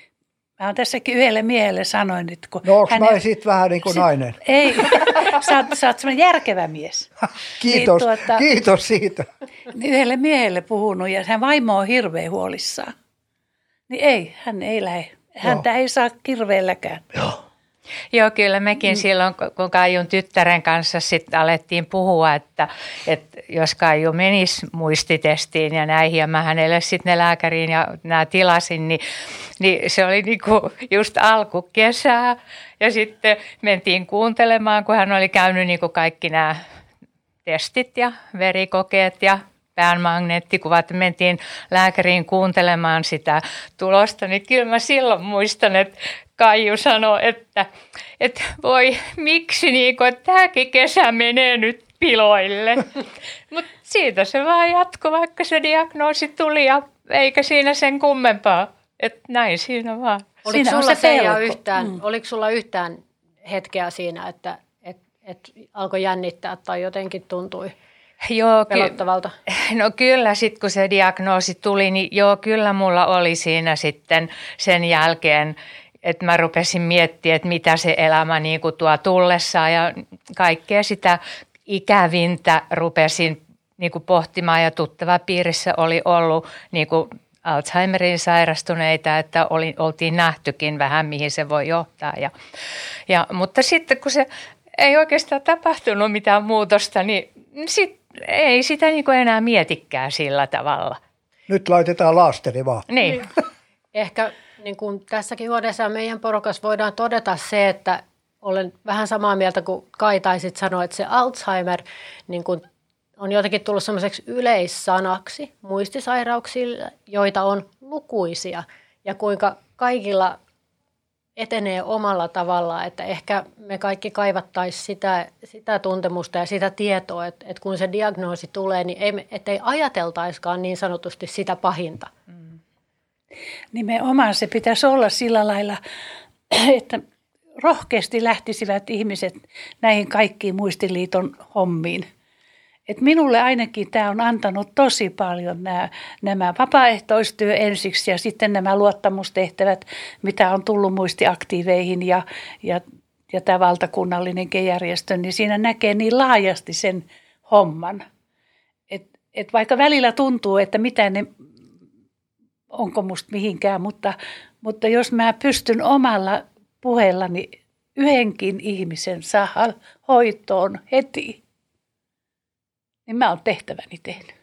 Mä oon tässäkin yhdelle miehelle sanoin, että kun... No onko hänen... mä sitten vähän niin kuin nainen? [LAUGHS] Ei, [LAUGHS] sä oot, sä oot järkevä mies. [LAUGHS] Kiitos, niin, tuota, kiitos siitä. Yhdelle miehelle puhunut ja hän vaimo on hirveän huolissaan. Niin ei, hän ei lähde. Häntä Joo. ei saa kirveelläkään. Joo. Joo, kyllä mekin mm. silloin, kun Kaijun tyttären kanssa sitten alettiin puhua, että, että jos Kaiju menisi muistitestiin ja näihin, ja mä hänelle sitten ne lääkäriin ja nämä tilasin, niin, niin se oli niinku just alkukesää. Ja sitten mentiin kuuntelemaan, kun hän oli käynyt niinku kaikki nämä testit ja verikokeet ja päänmagneettikuvat, mentiin lääkäriin kuuntelemaan sitä tulosta, niin kyllä mä silloin muistan, että Kaiju sanoi, että, että voi miksi niin kuin, että tämäkin kesä menee nyt piloille. [LAUGHS] Mutta siitä se vaan jatkoi, vaikka se diagnoosi tuli ja eikä siinä sen kummempaa. Että näin siinä vaan. Oliko siinä sulla, se yhtään, mm. oliko sulla yhtään hetkeä siinä, että et, et alkoi jännittää tai jotenkin tuntui joo, pelottavalta? Ky- [LAUGHS] no kyllä, sitten kun se diagnoosi tuli, niin joo, kyllä mulla oli siinä sitten sen jälkeen että mä rupesin miettimään, että mitä se elämä niin kuin tuo tullessaan ja kaikkea sitä ikävintä rupesin niin kuin pohtimaan ja tuttava piirissä oli ollut niin kuin Alzheimerin sairastuneita, että oli, oltiin nähtykin vähän, mihin se voi johtaa. Ja, ja, mutta sitten kun se ei oikeastaan tapahtunut mitään muutosta, niin sit ei sitä niin kuin enää mietikään sillä tavalla. Nyt laitetaan laasteri vaan. Niin. Ehkä niin kuin tässäkin huoneessa meidän porukas voidaan todeta se, että olen vähän samaa mieltä kuin Kai taisit sanoa, että se Alzheimer niin kuin on jotenkin tullut semmoiseksi yleissanaksi muistisairauksille, joita on lukuisia ja kuinka kaikilla etenee omalla tavallaan, että ehkä me kaikki kaivattaisiin sitä, sitä tuntemusta ja sitä tietoa, että, että kun se diagnoosi tulee, niin ei, ettei ajateltaiskaan niin sanotusti sitä pahinta. Mm. Nimenomaan se pitäisi olla sillä lailla, [CLEARS THROAT] että rohkeasti lähtisivät ihmiset näihin kaikkiin muistiliiton hommiin. Et minulle ainakin tämä on antanut tosi paljon nämä, nämä vapaaehtoistyö ensiksi ja sitten nämä luottamustehtävät, mitä on tullut muistiaktiiveihin ja, ja, ja tämä valtakunnallinen järjestö, niin siinä näkee niin laajasti sen homman. Et, et vaikka välillä tuntuu, että mitä ne, onko musta mihinkään, mutta, mutta jos mä pystyn omalla puheellani yhdenkin ihmisen saa hoitoon heti, niin mä oon tehtäväni tehnyt.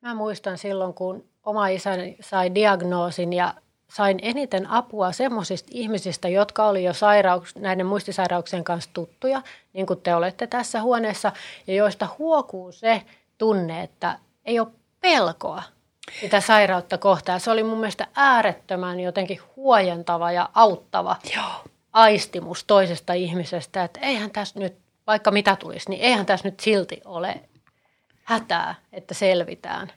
Mä muistan silloin, kun oma isäni sai diagnoosin ja sain eniten apua semmoisista ihmisistä, jotka oli jo sairauks, näiden muistisairauksien kanssa tuttuja, niin kuin te olette tässä huoneessa, ja joista huokuu se tunne, että ei ole pelkoa sitä sairautta kohtaan. Se oli mun mielestä äärettömän jotenkin huojentava ja auttava. Joo aistimus toisesta ihmisestä, että eihän tässä nyt, vaikka mitä tulisi, niin eihän tässä nyt silti ole hätää, että selvitään.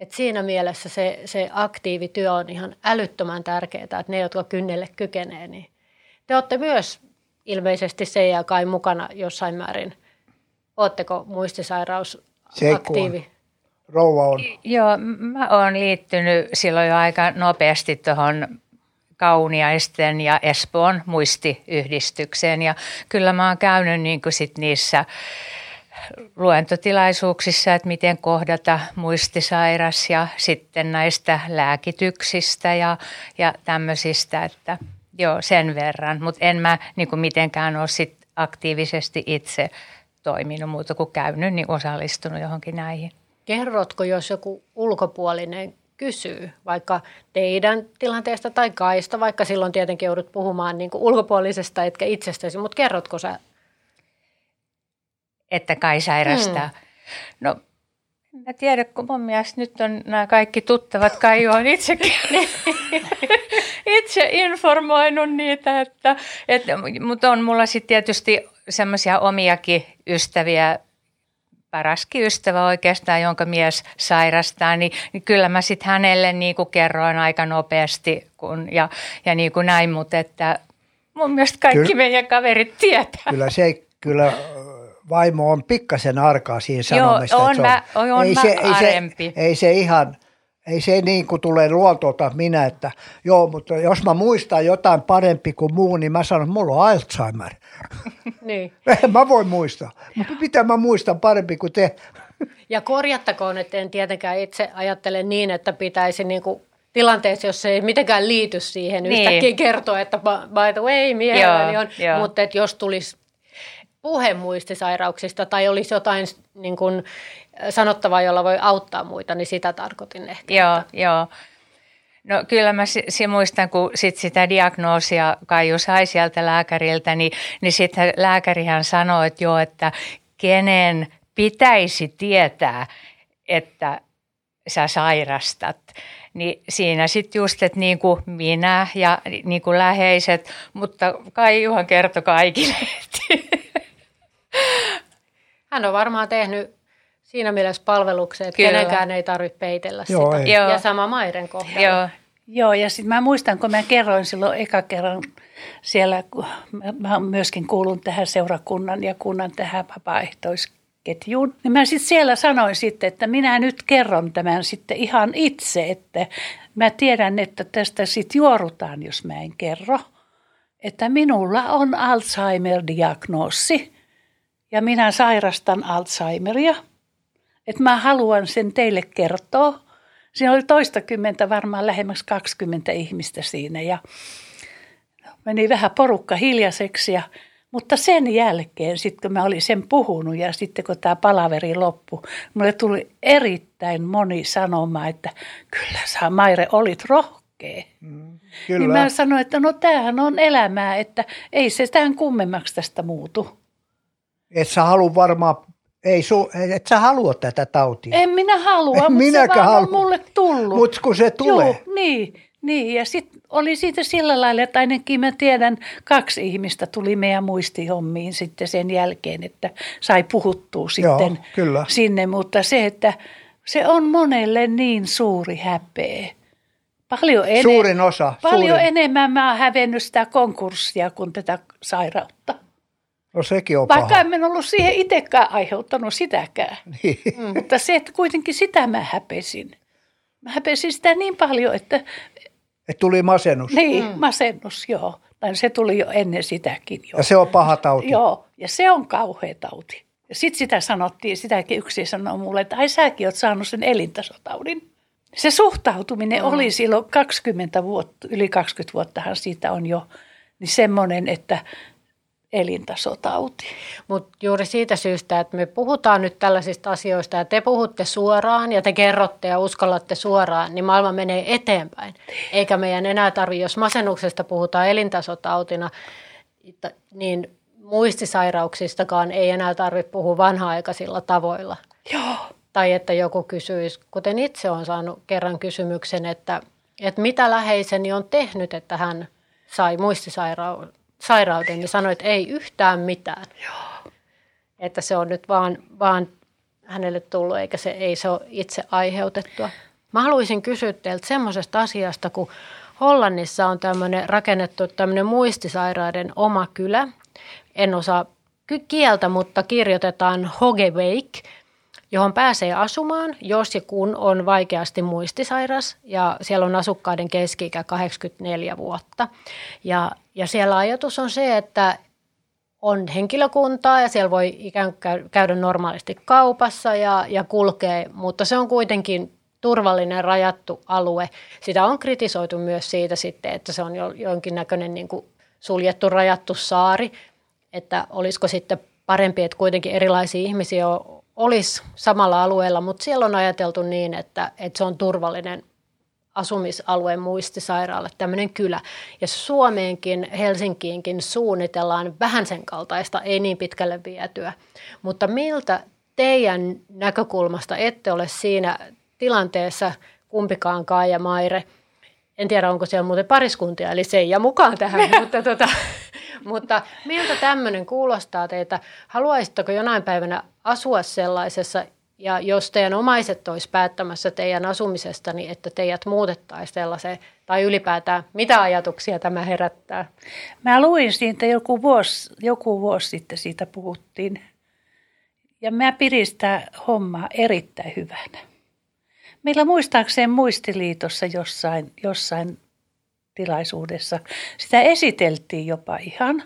Et siinä mielessä se, se aktiivityö on ihan älyttömän tärkeää, että ne, jotka kynnelle kykenee, niin te olette myös ilmeisesti se ja kai mukana jossain määrin. Oletteko muistisairaus aktiivi? Rouva on. Joo, mä oon liittynyt silloin jo aika nopeasti tuohon Kauniaisten ja Espoon muistiyhdistykseen. Ja kyllä mä oon käynyt niin kuin sit niissä luentotilaisuuksissa, että miten kohdata muistisairas ja sitten näistä lääkityksistä ja, ja tämmöisistä, että joo sen verran. Mutta en mä niin kuin mitenkään ole sit aktiivisesti itse toiminut muuta kuin käynyt, niin osallistunut johonkin näihin. Kerrotko, jos joku ulkopuolinen kysyy, vaikka teidän tilanteesta tai kaista, vaikka silloin tietenkin joudut puhumaan niin kuin ulkopuolisesta etkä itsestäsi, mutta kerrotko sä? Että kai sairastaa. Hmm. No, mä tiedä, kun mun mielestä nyt on nämä kaikki tuttavat, kai on itsekin [LAUGHS] itse informoinut niitä, että, että mutta on mulla sitten tietysti semmoisia omiakin ystäviä, paraskin ystävä oikeastaan, jonka mies sairastaa, niin, niin kyllä mä sitten hänelle niin kuin kerroin aika nopeasti kun, ja, ja niin kuin näin, mutta että mun mielestä kaikki Kyllä. meidän kaverit tietää. Kyllä se, kyllä vaimo on pikkasen arkaa siinä Joo, sanomista. on että mä- on mä ei arempi. se, ei se ihan, ei se niin kuin tulee luoltolta minä, että joo, mutta jos mä muistan jotain parempi kuin muu, niin mä sanon, että mulla on Alzheimer. [LAUGHS] Niin. [LAUGHS] Mä voi muistaa, mutta mitä mä muistan parempi kuin te. [LAUGHS] Ja korjattakoon, että en tietenkään itse ajattele niin, että pitäisi niin kuin tilanteessa, jos se ei mitenkään liity siihen, niin. Yhtäkkiä kertoa, että by- the way, miehelläni Joo, on. joo. Mutta että jos tulisi puhe muistisairauksista tai olisi jotain niin kuin, sanottavaa, jolla voi auttaa muita, niin sitä tarkoitin ehkä. Joo, joo. No kyllä mä si, si muistan, kun sit sitä diagnoosia Kaiju sai sieltä lääkäriltä, niin, niin sitten lääkärihän sanoi, että joo, että kenen pitäisi tietää, että sä sairastat. Niin siinä sitten just, että niin kuin minä ja niin kuin läheiset, mutta Kaijuhan kertoi kaikille. [LAUGHS] Hän on varmaan tehnyt siinä mielessä palveluksen, että Kyllä. kenenkään ei tarvitse peitellä Joo, sitä. ei. Joo. Ja sama Mairen kohdalla. joo, Joo, ja sitten mä muistan, kun mä kerroin silloin eka kerran siellä, kun mä, mä myöskin kuulun tähän seurakunnan ja kunnan tähän vapaaehtoisketjuun, niin mä sitten siellä sanoin sitten, että minä nyt kerron tämän sitten ihan itse, että mä tiedän, että tästä sitten juorutaan, jos mä en kerro, että minulla on Alzheimer-diagnoosi ja minä sairastan Alzheimeria, että mä haluan sen teille kertoa. Siinä oli toistakymmentä, varmaan lähemmäksi 20 ihmistä siinä ja meni vähän porukka hiljaiseksi. Ja, mutta sen jälkeen, sitten kun mä olin sen puhunut ja sitten kun tämä palaveri loppui, mulle tuli erittäin moni sanoma, että kyllä sä Maire olit rohkea. Niin Kyllä. mä sanoin, että no tämähän on elämää, että ei se tämän kummemmaksi tästä muutu. Et sä halua varmaan, ei su, et sä halua tätä tautia. En minä halua, En mutta se minäkään vaan on mulle tullut. Mutta kun se tulee. Joo, niin, niin. Ja sitten oli siitä sillä lailla, että ainakin mä tiedän, kaksi ihmistä tuli meidän muistihommiin sitten sen jälkeen, että sai puhuttua Joo, sitten kyllä. sinne. Mutta se, että se on monelle niin suuri häpeä. Paljon, ene- Suurin osa, paljon suurin. enemmän mä oon hävennyt sitä konkurssia kuin tätä sairautta. No sekin on Vaikka paha. en ollut siihen itsekään aiheuttanut sitäkään. [LAUGHS] Niin. Mm. Mutta se, että kuitenkin sitä mä häpesin. Mä häpesin sitä niin paljon, että Et tuli masennus. niin, mm. masennus, joo. Tai se tuli jo ennen sitäkin jo. Ja se on paha tauti. Joo, ja se on kauhea tauti. Ja sitten sitä sanottiin, sitäkin yksi sanoi mulle, että ai säkin oot saanut sen elintasotaudin. Se suhtautuminen mm. oli silloin 20 vuotta, yli 20 vuottahan siitä on jo, niin semmoinen, että elintasotauti. Mutta juuri siitä syystä, että me puhutaan nyt tällaisista asioista ja te puhutte suoraan ja te kerrotte ja uskallatte suoraan, niin maailma menee eteenpäin. Eikä meidän enää tarvitse, jos masennuksesta puhutaan elintasotautina, niin muistisairauksistakaan ei enää tarvitse puhua vanha-aikaisilla tavoilla. Joo. Tai että joku kysyisi, kuten itse olen saanut kerran kysymyksen, että, että mitä läheiseni on tehnyt, että hän sai muistisairauden, niin sanoi, että ei yhtään mitään. Joo. Että se on nyt vaan, vaan hänelle tullut, eikä se, ei se ole itse aiheutettua. Mä haluaisin kysyä teiltä semmoisesta asiasta, kun Hollannissa on tämmöinen rakennettu tämmöinen muistisairaiden oma kylä, en osaa kieltä, mutta kirjoitetaan Hogeveik, johon pääsee asumaan, jos ja kun on vaikeasti muistisairas. Ja siellä on asukkaiden keski 84 vuotta. Ja, ja siellä ajatus on se, että on henkilökuntaa ja siellä voi ikään kuin käydä normaalisti kaupassa ja, ja kulkee, mutta se on kuitenkin turvallinen rajattu alue. Sitä on kritisoitu myös siitä sitten, että se on jonkinnäköinen niin kuin suljettu rajattu saari, että olisiko sitten parempi, että kuitenkin erilaisia ihmisiä olisi samalla alueella, mutta siellä on ajateltu niin, että, että se on turvallinen asumisalueen muistisairaalle, tämmöinen kylä. Ja Suomeenkin, Helsinkiinkin suunnitellaan vähän sen kaltaista, ei niin pitkälle vietyä. Mutta miltä teidän näkökulmasta ette ole siinä tilanteessa kumpikaan Kai ja Maire? En tiedä, onko siellä muuten pariskuntia, eli se ja mukaan tähän, [LAUGHS] mutta, tota, mutta miltä tämmöinen kuulostaa teitä? Haluaisitteko jonain päivänä asua sellaisessa ja jos teidän omaiset olisi päättämässä teidän asumisesta, niin että teidät muutettaisiin sellaiseen, tai ylipäätään, mitä ajatuksia tämä herättää? Mä luin siitä joku vuosi, joku vuosi sitten siitä puhuttiin. Ja mä pidin sitä hommaa erittäin hyvänä. Meillä muistaakseen muistiliitossa jossain, jossain tilaisuudessa sitä esiteltiin jopa ihan.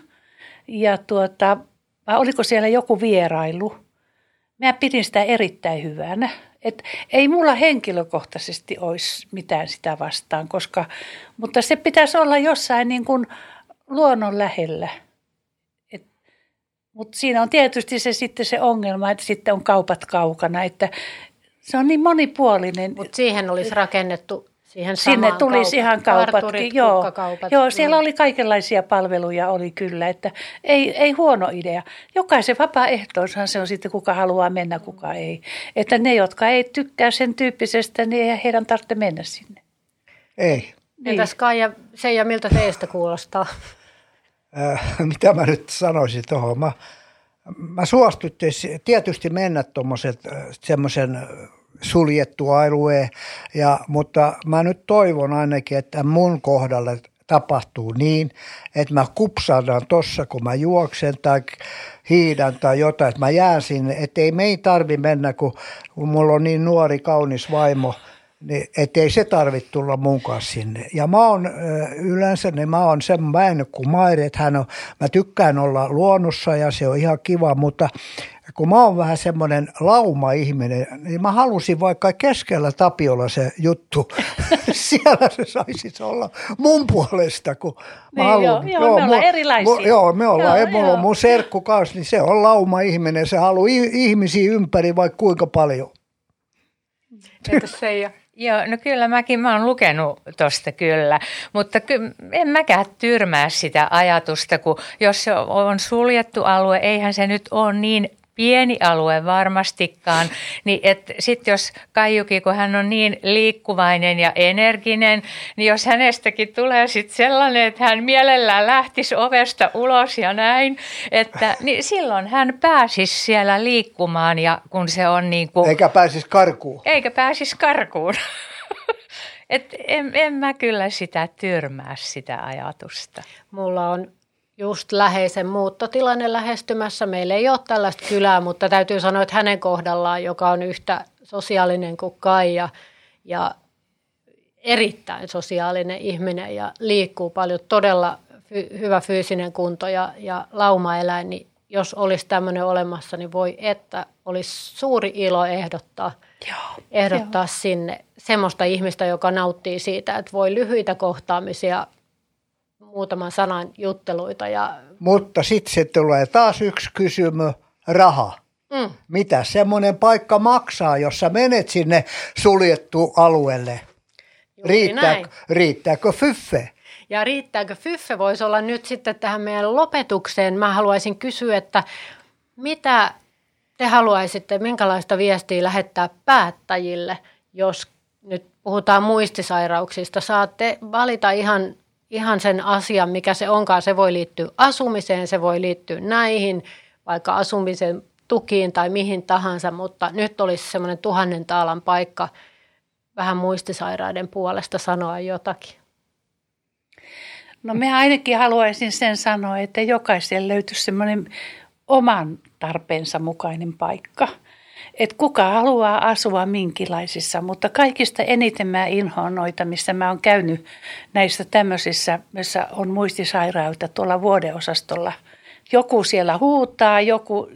Ja tuota, oliko siellä joku vierailu – Mä pidin sitä erittäin hyvänä. Et ei mulla henkilökohtaisesti olisi mitään sitä vastaan, koska, mutta se pitäisi olla jossain niin kuin luonnon lähellä. Mutta siinä on tietysti se sitten se ongelma, että sitten on kaupat kaukana, että se on niin monipuolinen. Mutta siihen olisi rakennettu Siihen Sinne tulisi kaupat, ihan kaupatkin. Joo, joo, siellä mm. oli kaikenlaisia palveluja oli kyllä, että ei, ei huono idea. Jokaisen vapaaehtoishan se on sitten, kuka haluaa mennä, kuka ei. Että ne, jotka ei tykkää sen tyyppisestä, niin ei heidän tarvitse mennä sinne. Ei. Entäs Kaija, Seija, miltä teistä kuulostaa? Äh, mitä mä nyt sanoisin tuohon? Mä, mä suostuttiin tietysti mennä tuommoisen äh, semmoisen suljettu alue, ja, mutta mä nyt toivon ainakin, että mun kohdalle tapahtuu niin, että mä kupsaudan tossa, kun mä juoksen tai hiidan tai jotain, että mä jään sinne, että ei me ei tarvi mennä, kun, kun mulla on niin nuori, kaunis vaimo, niin ettei se tarvitse tulla mun kanssa sinne. Ja mä oon yleensä, niin mä oon sen väin kuin Mairi, että hän on, mä tykkään olla luonnossa ja se on ihan kiva, mutta kun mä oon vähän semmoinen lauma-ihminen, niin mä halusin vaikka keskellä Tapiolla se juttu. [LAUGHS] Siellä se saisi olla mun puolesta, kun mä niin haluan. Joo, joo, joo, me ollaan erilaisia. Mu, joo, me ollaan. Joo, mulla joo. on mun serkku kanssa, niin se on lauma-ihminen. Se haluaa ihmisiä ympäri vaikka kuinka paljon. Entäs Seija? [LAUGHS] Joo, no kyllä mäkin mä oon lukenut tosta kyllä, mutta ky- en mäkään tyrmää sitä ajatusta, kun jos se on suljettu alue, eihän se nyt ole niin pieni alue varmastikaan, niin sitten jos Kaijuki, kun hän on niin liikkuvainen ja energinen, niin jos hänestäkin tulee sitten sellainen, että hän mielellään lähtisi ovesta ulos ja näin, että niin silloin hän pääsisi siellä liikkumaan ja kun se on niin kuin... Eikä pääsisi karkuun. Eikä pääsisi karkuun. [LAUGHS] Et en, en mä kyllä sitä tyrmää sitä ajatusta. Mulla on just läheisen muuttotilanne lähestymässä. Meillä ei ole tällaista kylää, mutta täytyy sanoa, että hänen kohdallaan, joka on yhtä sosiaalinen kuin Kaija ja erittäin sosiaalinen ihminen ja liikkuu paljon, todella fy- hyvä fyysinen kunto ja, ja laumaeläin, niin jos olisi tämmöinen olemassa, niin voi että olisi suuri ilo ehdottaa, Joo, ehdottaa jo. sinne semmoista ihmistä, joka nauttii siitä, että voi lyhyitä kohtaamisia muutaman sanan jutteluita. Ja... Mutta sitten se tulee taas yksi kysymys, raha. Mm. Mitä semmoinen paikka maksaa, jos sä menet sinne suljettu alueelle? Riittää, riittääkö fyffe? Ja riittääkö fyffe voisi olla nyt sitten tähän meidän lopetukseen. Mä haluaisin kysyä, että mitä te haluaisitte, minkälaista viestiä lähettää päättäjille, jos nyt puhutaan muistisairauksista. Saatte valita ihan ihan sen asian, mikä se onkaan. Se voi liittyä asumiseen, se voi liittyä näihin, vaikka asumisen tukiin tai mihin tahansa, mutta nyt olisi semmoinen tuhannen taalan paikka vähän muistisairaiden puolesta sanoa jotakin. No me ainakin haluaisin sen sanoa, että jokaiselle löytyisi semmoinen oman tarpeensa mukainen paikka. Että kuka haluaa asua minkilaisissa, mutta kaikista eniten mä inhoan noita, missä mä oon käynyt näissä tämmöisissä, missä on muistisairautta tuolla vuodeosastolla. Joku siellä huutaa, joku...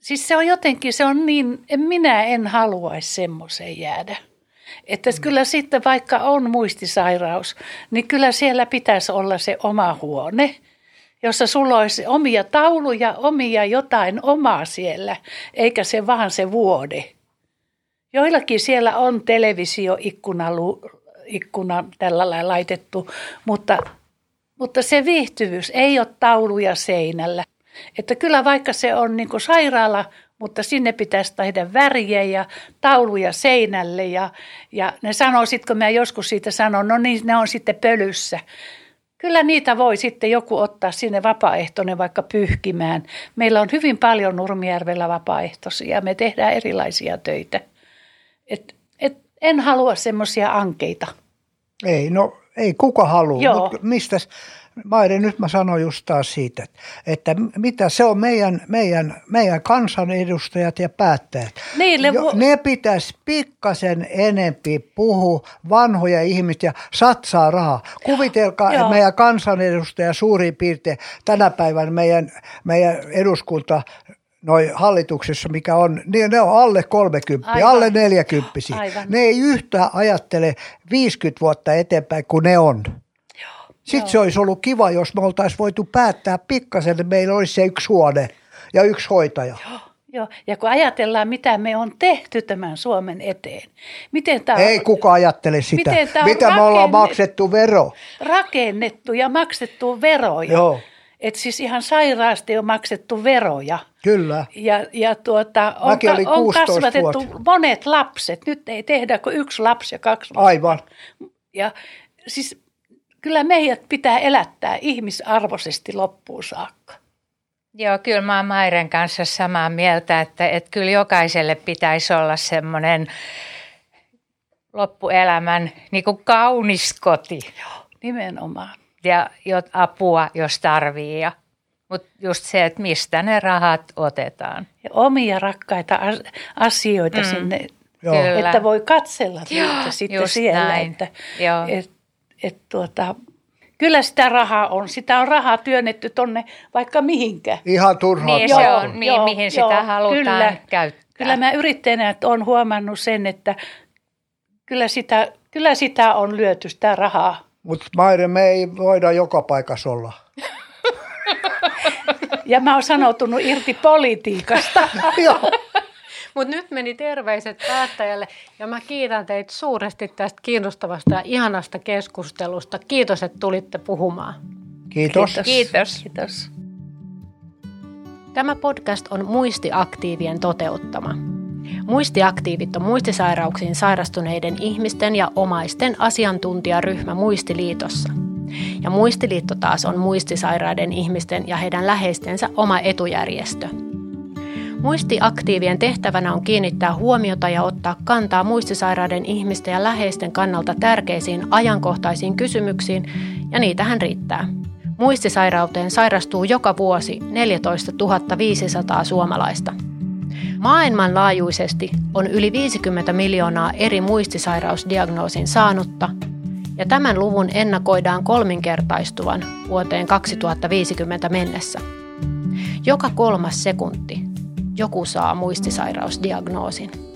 Siis se on jotenkin, se on niin, en, minä en haluaisi semmoiseen jäädä. Että kyllä sitten vaikka on muistisairaus, niin kyllä siellä pitäisi olla se oma huone, jossa sulla olisi omia tauluja, omia jotain omaa siellä, eikä se vaan se vuode. Joillakin siellä on televisioikkuna ikkuna tällä lailla laitettu, mutta, mutta se viihtyvyys ei ole tauluja seinällä. Että kyllä vaikka se on niin sairaala, mutta sinne pitäisi tehdä väriä ja tauluja seinälle. Ja, ja ne sanoo sitten, kun mä joskus siitä sanon, no niin, ne on sitten pölyssä. Kyllä niitä voi sitten joku ottaa sinne vapaaehtoinen vaikka pyyhkimään. Meillä on hyvin paljon Nurmijärvellä vapaaehtoisia. Me tehdään erilaisia töitä. Et, et, en halua semmoisia ankeita. Ei, no ei kuka halua, mutta mistä Maire, nyt mä sanon just taas siitä, että mitä se on meidän, meidän, meidän kansanedustajat ja päättäjät. Niille jo, ne pitäisi pikkasen enempi puhua vanhoja ihmisiä satsaa rahaa. Kuvitelkaa Joo. meidän kansanedustaja suurin piirtein tänä päivänä meidän, meidän eduskunta noi hallituksessa, mikä on, niin ne on alle 30, Aivan. alle 40. Aivan. Ne ei yhtään ajattele 50 vuotta eteenpäin kuin ne on. Sitten se olisi ollut kiva, jos me oltaisiin voitu päättää pikkasen, että meillä olisi se yksi huone ja yksi hoitaja. Joo. Joo, ja kun ajatellaan, mitä me on tehty tämän Suomen eteen. Miten tämä Ei kuka ajattele sitä. Miten mitä me ollaan maksettu vero. Rakennettu ja maksettu veroja. Joo. Et siis ihan sairaasti on maksettu veroja. Kyllä. Ja, ja tuota, on, on kasvatettu vuotta. monet lapset. Nyt ei tehdä kuin yksi lapsi ja kaksi lapsi. Aivan. Ja siis kyllä meidät pitää elättää ihmisarvoisesti loppuun saakka. Joo, kyllä mä oon Mairen kanssa samaa mieltä, että, että kyllä jokaiselle pitäisi olla semmoinen loppuelämän niin kuin kaunis koti. Joo, nimenomaan. Ja apua, jos tarvii. Ja, mutta just se, että mistä ne rahat otetaan. Ja omia rakkaita asioita mm. sinne, Joo. että voi katsella niitä sitten siellä. Näin. Että, Joo. Et, et tuota, kyllä sitä rahaa on. Sitä on rahaa työnnetty tonne vaikka mihinkä. Ihan turhaa. Niin se on, mi- joo, mihin joo, sitä halutaan kyllä, käyttää. Kyllä mä yrittäjänä olen huomannut sen, että kyllä sitä, kyllä sitä on lyöty sitä rahaa. Mutta Maire, me ei voida joka paikassa olla. [LAUGHS] ja mä oon sanoutunut irti politiikasta. [LAUGHS] Joo. Mutta nyt meni terveiset päättäjälle ja mä kiitän teitä suuresti tästä kiinnostavasta ja ihanasta keskustelusta. Kiitos, että tulitte puhumaan. Kiitos. Kiitos. Kiitos. Kiitos. Tämä podcast on Muistiaktiivien toteuttama. Muistiaktiivit on muistisairauksiin sairastuneiden ihmisten ja omaisten asiantuntijaryhmä Muistiliitossa. Ja Muistiliitto taas on muistisairaiden ihmisten ja heidän läheistensä oma etujärjestö – Muistiaktiivien tehtävänä on kiinnittää huomiota ja ottaa kantaa muistisairaiden ihmisten ja läheisten kannalta tärkeisiin ajankohtaisiin kysymyksiin, ja niitähän riittää. Muistisairauteen sairastuu joka vuosi 14 500 suomalaista. Maailmanlaajuisesti on yli 50 miljoonaa eri muistisairausdiagnoosin saanutta, ja tämän luvun ennakoidaan kolminkertaistuvan vuoteen 2050 mennessä. Joka kolmas sekunti joku saa muistisairausdiagnoosin.